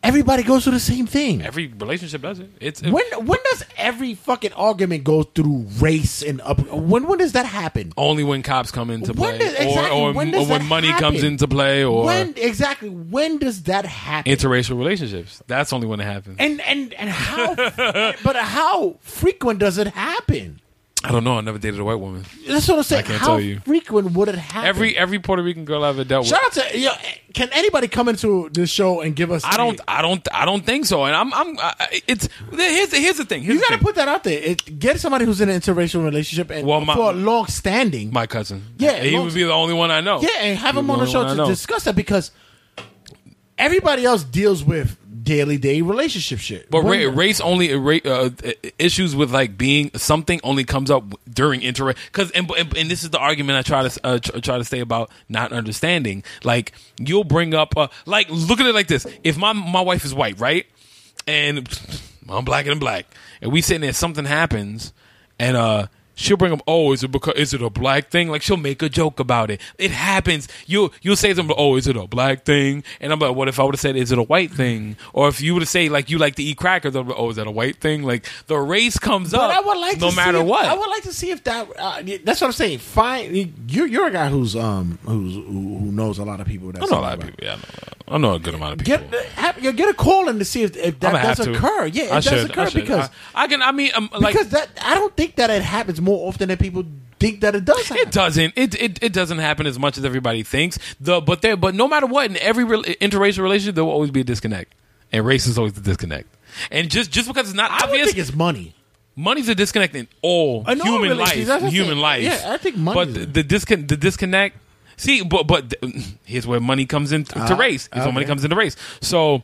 everybody goes through the same thing. Every relationship does it. It's when when does every fucking argument go through race and up? When when does that happen? only when cops come into When play, does- exactly, or or when or does when money happen? comes into play, or when exactly when does that happen? interracial relationships. That's only when it happens. and and and how? but how frequent does it happen? I don't know. I never dated a white woman. That's what I'm saying. I can't how tell you. frequent would it happen? Every every Puerto Rican girl I ever dealt with. shout out to yo, can anybody come into this show and give us? I don't, I don't, I don't think so. And I'm, I'm. I, it's here's the here's the thing. Here's You got to put that out there. It, get somebody who's in an interracial relationship and Well, my- for long standing. my cousin. Yeah, he long- would be the only one I know. yeah, and have him on the only show one I to know. discuss that because everybody else deals with daily day relationship shit. But ra- race only ra- uh, issues with like being something only comes up during inter because and, and and this is the argument I try to uh, tr- try to say about not understanding. Like you'll bring up uh, like look at it like this: if my my wife is white, right, and I'm black and black, and we sitting there, something happens, and uh. She'll bring up, oh, is it because is it a black thing? Like she'll make a joke about it. It happens. You you'll say something, oh, is it a black thing? And I'm like, what if I would have said, is it a white thing? Or if you would have say like you like to eat crackers, they'll be, oh, is that a white thing? Like the race comes But up. I would like no to matter if- what. I would like to see if that. Uh, that's what I'm saying. Fine, you're you're a guy who's um who's who, knows a lot of people. That's I know a lot of people. Yeah, I know, I know a good amount of people. Get have, you get a call in to see if, if that does occur. Yeah, it I does should, I occur should. because I, I can. I mean, um, like because that I don't think that it happens more often than people think that it does. Happen. It doesn't. It, it it doesn't happen as much as everybody thinks. The but there but no matter what in every re- interracial relationship there will always be a disconnect, and race is always the disconnect. And just just because it's not I don't obvious, think it's money. money's a disconnect in all In all human life. relationships, that's what I'm Human life. Yeah, I think money But the, the disconnect. The disconnect. See, but but here's where money comes into to Ah, race. Here's where money okay. comes into race. So.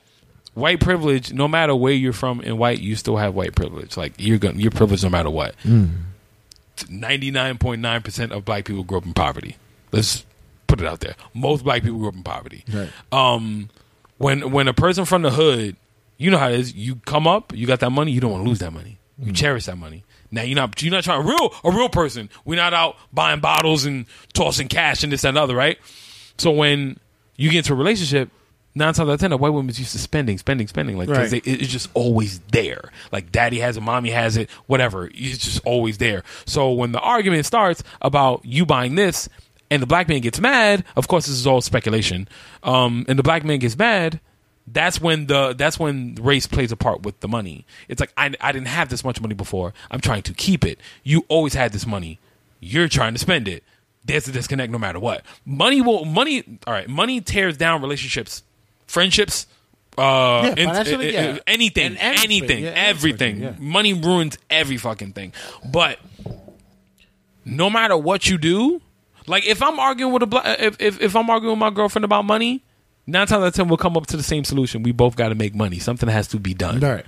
White privilege, no matter where you're from in white, you still have white privilege. Like you're going, you're privileged no matter what. Ninety nine point nine percent of black people grew up in poverty. Let's put it out there. Most black people grew up in poverty. Right. Um, when when a person from the hood, you know how it is. You come up, you got that money. You don't want to lose that money. You cherish that money. Now you're not you're not trying a real a real person. We're not out buying bottles and tossing cash and this and other, right? So when you get into a relationship, nine times out of ten, the white woman's used to spending, spending, spending. Like Right. they, it's just always there. Like daddy has it, mommy has it, whatever. It's just always there. So when the argument starts about you buying this, and the black man gets mad, of course this is all speculation. Um, and the black man gets mad. That's when the that's when race plays a part with the money. It's like I, I didn't have this much money before. I'm trying to keep it. You always had this money. You're trying to spend it. There's a disconnect no matter what. Money will money. All right, money tears down relationships, friendships, uh, Yeah, in- financially, uh, uh, yeah. anything, anything, yeah, everything. everything, yeah. Money ruins every fucking thing. But no matter what you do, like if I'm arguing with a black, if, if if I'm arguing with my girlfriend about money, nine times out of ten we'll come up to the same solution. We both got to make money. Something has to be done. Right.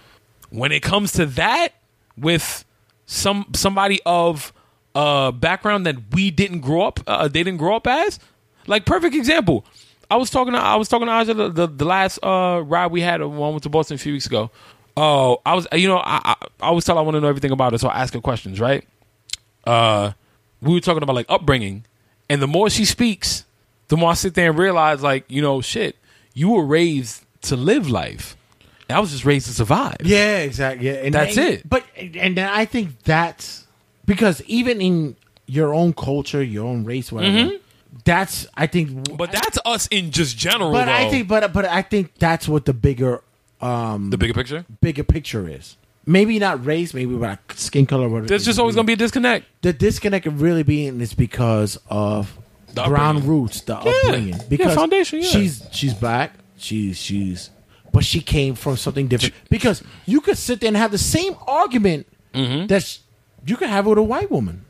When it comes to that, with some somebody of uh background that we didn't grow up, uh, they didn't grow up as, like perfect example. I was talking to I was talking to Aja the, the, the last uh ride we had when I went to Boston a few weeks ago. Oh, I was you know I I, I always tell I want to know everything about her, so I ask her questions, right? uh, we were talking about like upbringing, and the more she speaks, the more I sit there and realize, like, you know, shit, you were raised to live life. I was just raised to survive. Yeah, exactly. Yeah, and That's and- it. But and then I think that's because even in your own culture, your own race, whatever. That's I think. Mm-hmm. But that's us in just general. but I think, but but I think that's what the bigger, um, the bigger picture. bigger picture is. Maybe not race, maybe like skin color. Whatever. There's just always gonna be a disconnect. the disconnect of really being is because of The ground upbringing. roots, the upbringing. Yeah, Because foundation, yeah. she's she's black. She's she's, but she came from something different. Because you could sit there and have the same argument Mm-hmm. that's you could have with a white woman.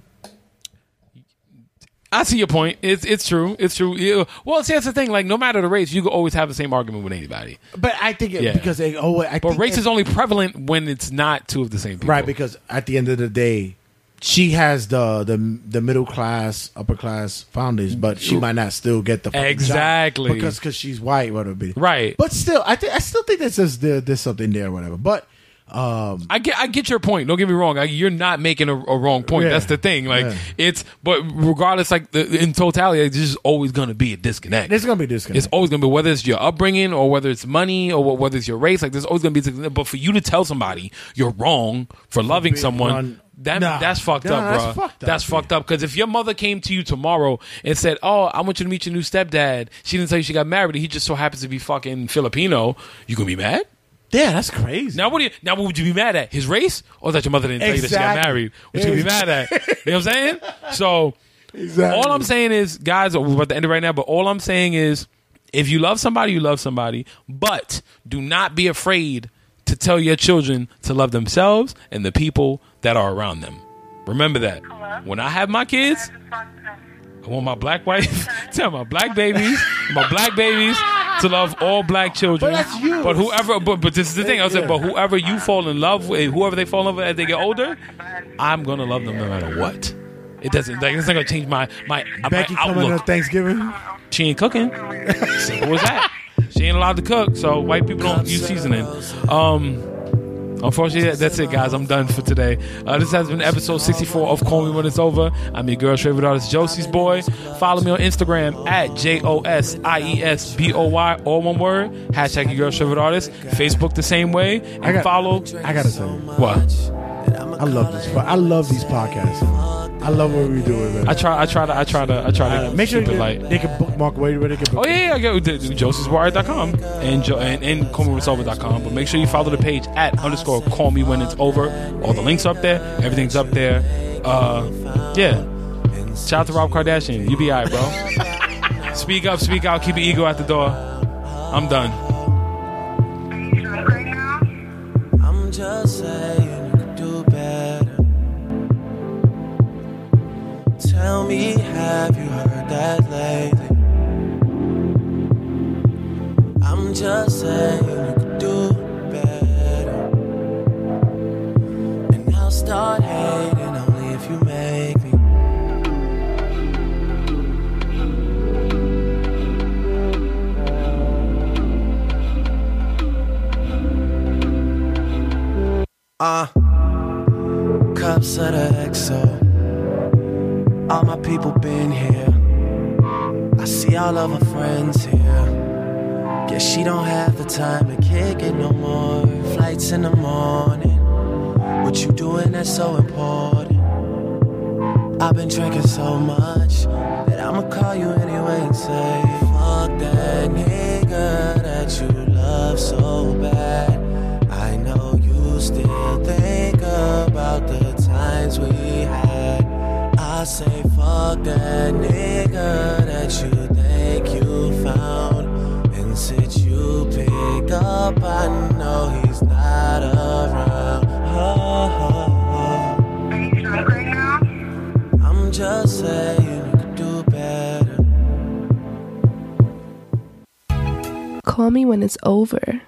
I see your point. It's it's true. It's true. Yeah. Well, see, that's the thing. Like, no matter the race, you can always have the same argument with anybody. But I think it, Yeah. because they, oh, I But think race is only prevalent when it's not two of the same people. right because at the end of the day. She has the, the the middle class, upper class founders, but she might not still get the Exactly. because because she's white, whatever. it be. Right. But still, I think I still think that says there, there's something there, whatever. But um, I get I get your point. Don't get me wrong. Like, you're not making a, a wrong point. Yeah. That's the thing. Like Yeah. it's but regardless, like the, in totality, there's just always gonna be a disconnect. there's gonna be disconnect. It's always gonna be whether it's your upbringing or whether it's money or whether it's your race. Like there's always gonna be. a disconnect. But for you to tell somebody you're wrong for loving someone. That, Nah. that's fucked Nah, up, bro. that's fucked up, That's fucked up. Because if your mother came to you tomorrow and said, "Oh, I want you to meet your new stepdad," she didn't tell you she got married. and He just so happens to be fucking Filipino. You gonna be mad? yeah, that's crazy. Now what do you now what would you be mad at? His race or that your mother didn't tell you that she got Exactly. married? What you gonna be mad at? You know what I'm saying? So Exactly. all I'm saying is, guys, we're about to end it right now, but all I'm saying is if you love somebody, you love somebody. But do not be afraid to tell your children to love themselves and the people that are around them. Remember that. When I have my kids, I want my black wife, tell my black babies, my black babies to love all black children. But that's you. But whoever, but, but this is the thing. I was saying, but whoever you fall in love with, whoever they fall in love with as they get older, I'm gonna love them no matter what. It doesn't like it's not gonna change my my, Becky my coming outlook. to Thanksgiving. She ain't cooking. Simple as that. She ain't allowed to cook, so white people don't use seasoning. Um, unfortunately, that's it, guys. I'm done for today. Uh, this has been episode 64 of Call Me When It's Over. I'm your girl's favorite artist, Josie's Boy. Follow me on Instagram at J O S I E S B O Y, all one word. Hashtag your girl's favorite artist. Facebook the same way. And I got- follow. I gotta say, What? I love this. I love these podcasts. I love what we do with it. I try. I try to. I try to. I try to Uh, make sure keep it they, light. they can bookmark where, where they can. Oh yeah, yeah, I get josiesboyart.com and jo- and, and callmewhenitsover.com. But make sure you follow the page at underscore call me when it's over. All the links up there. Everything's up there. Uh, yeah. Shout out to Rob Kardashian. You be alright, bro. speak up, speak out. Keep your ego at the door. I'm done. I'm just saying Tell me, have you heard that lately? I'm just saying you could do better. And I'll start hating only if you make me. Uh, cups of the XO. All my people been here. I see all of her friends here. Guess she don't have the time to kick it no more. Flights in the morning. What you doing that's so important? I've been drinking so much that I'ma call you anyway and say, Fuck that nigga that you love so bad. I know you still think about the. I say, fuck that nigga that you think you found. And since you pick up, I know he's not around. Oh, oh, oh. I'm just saying you could do better. Call me when it's over.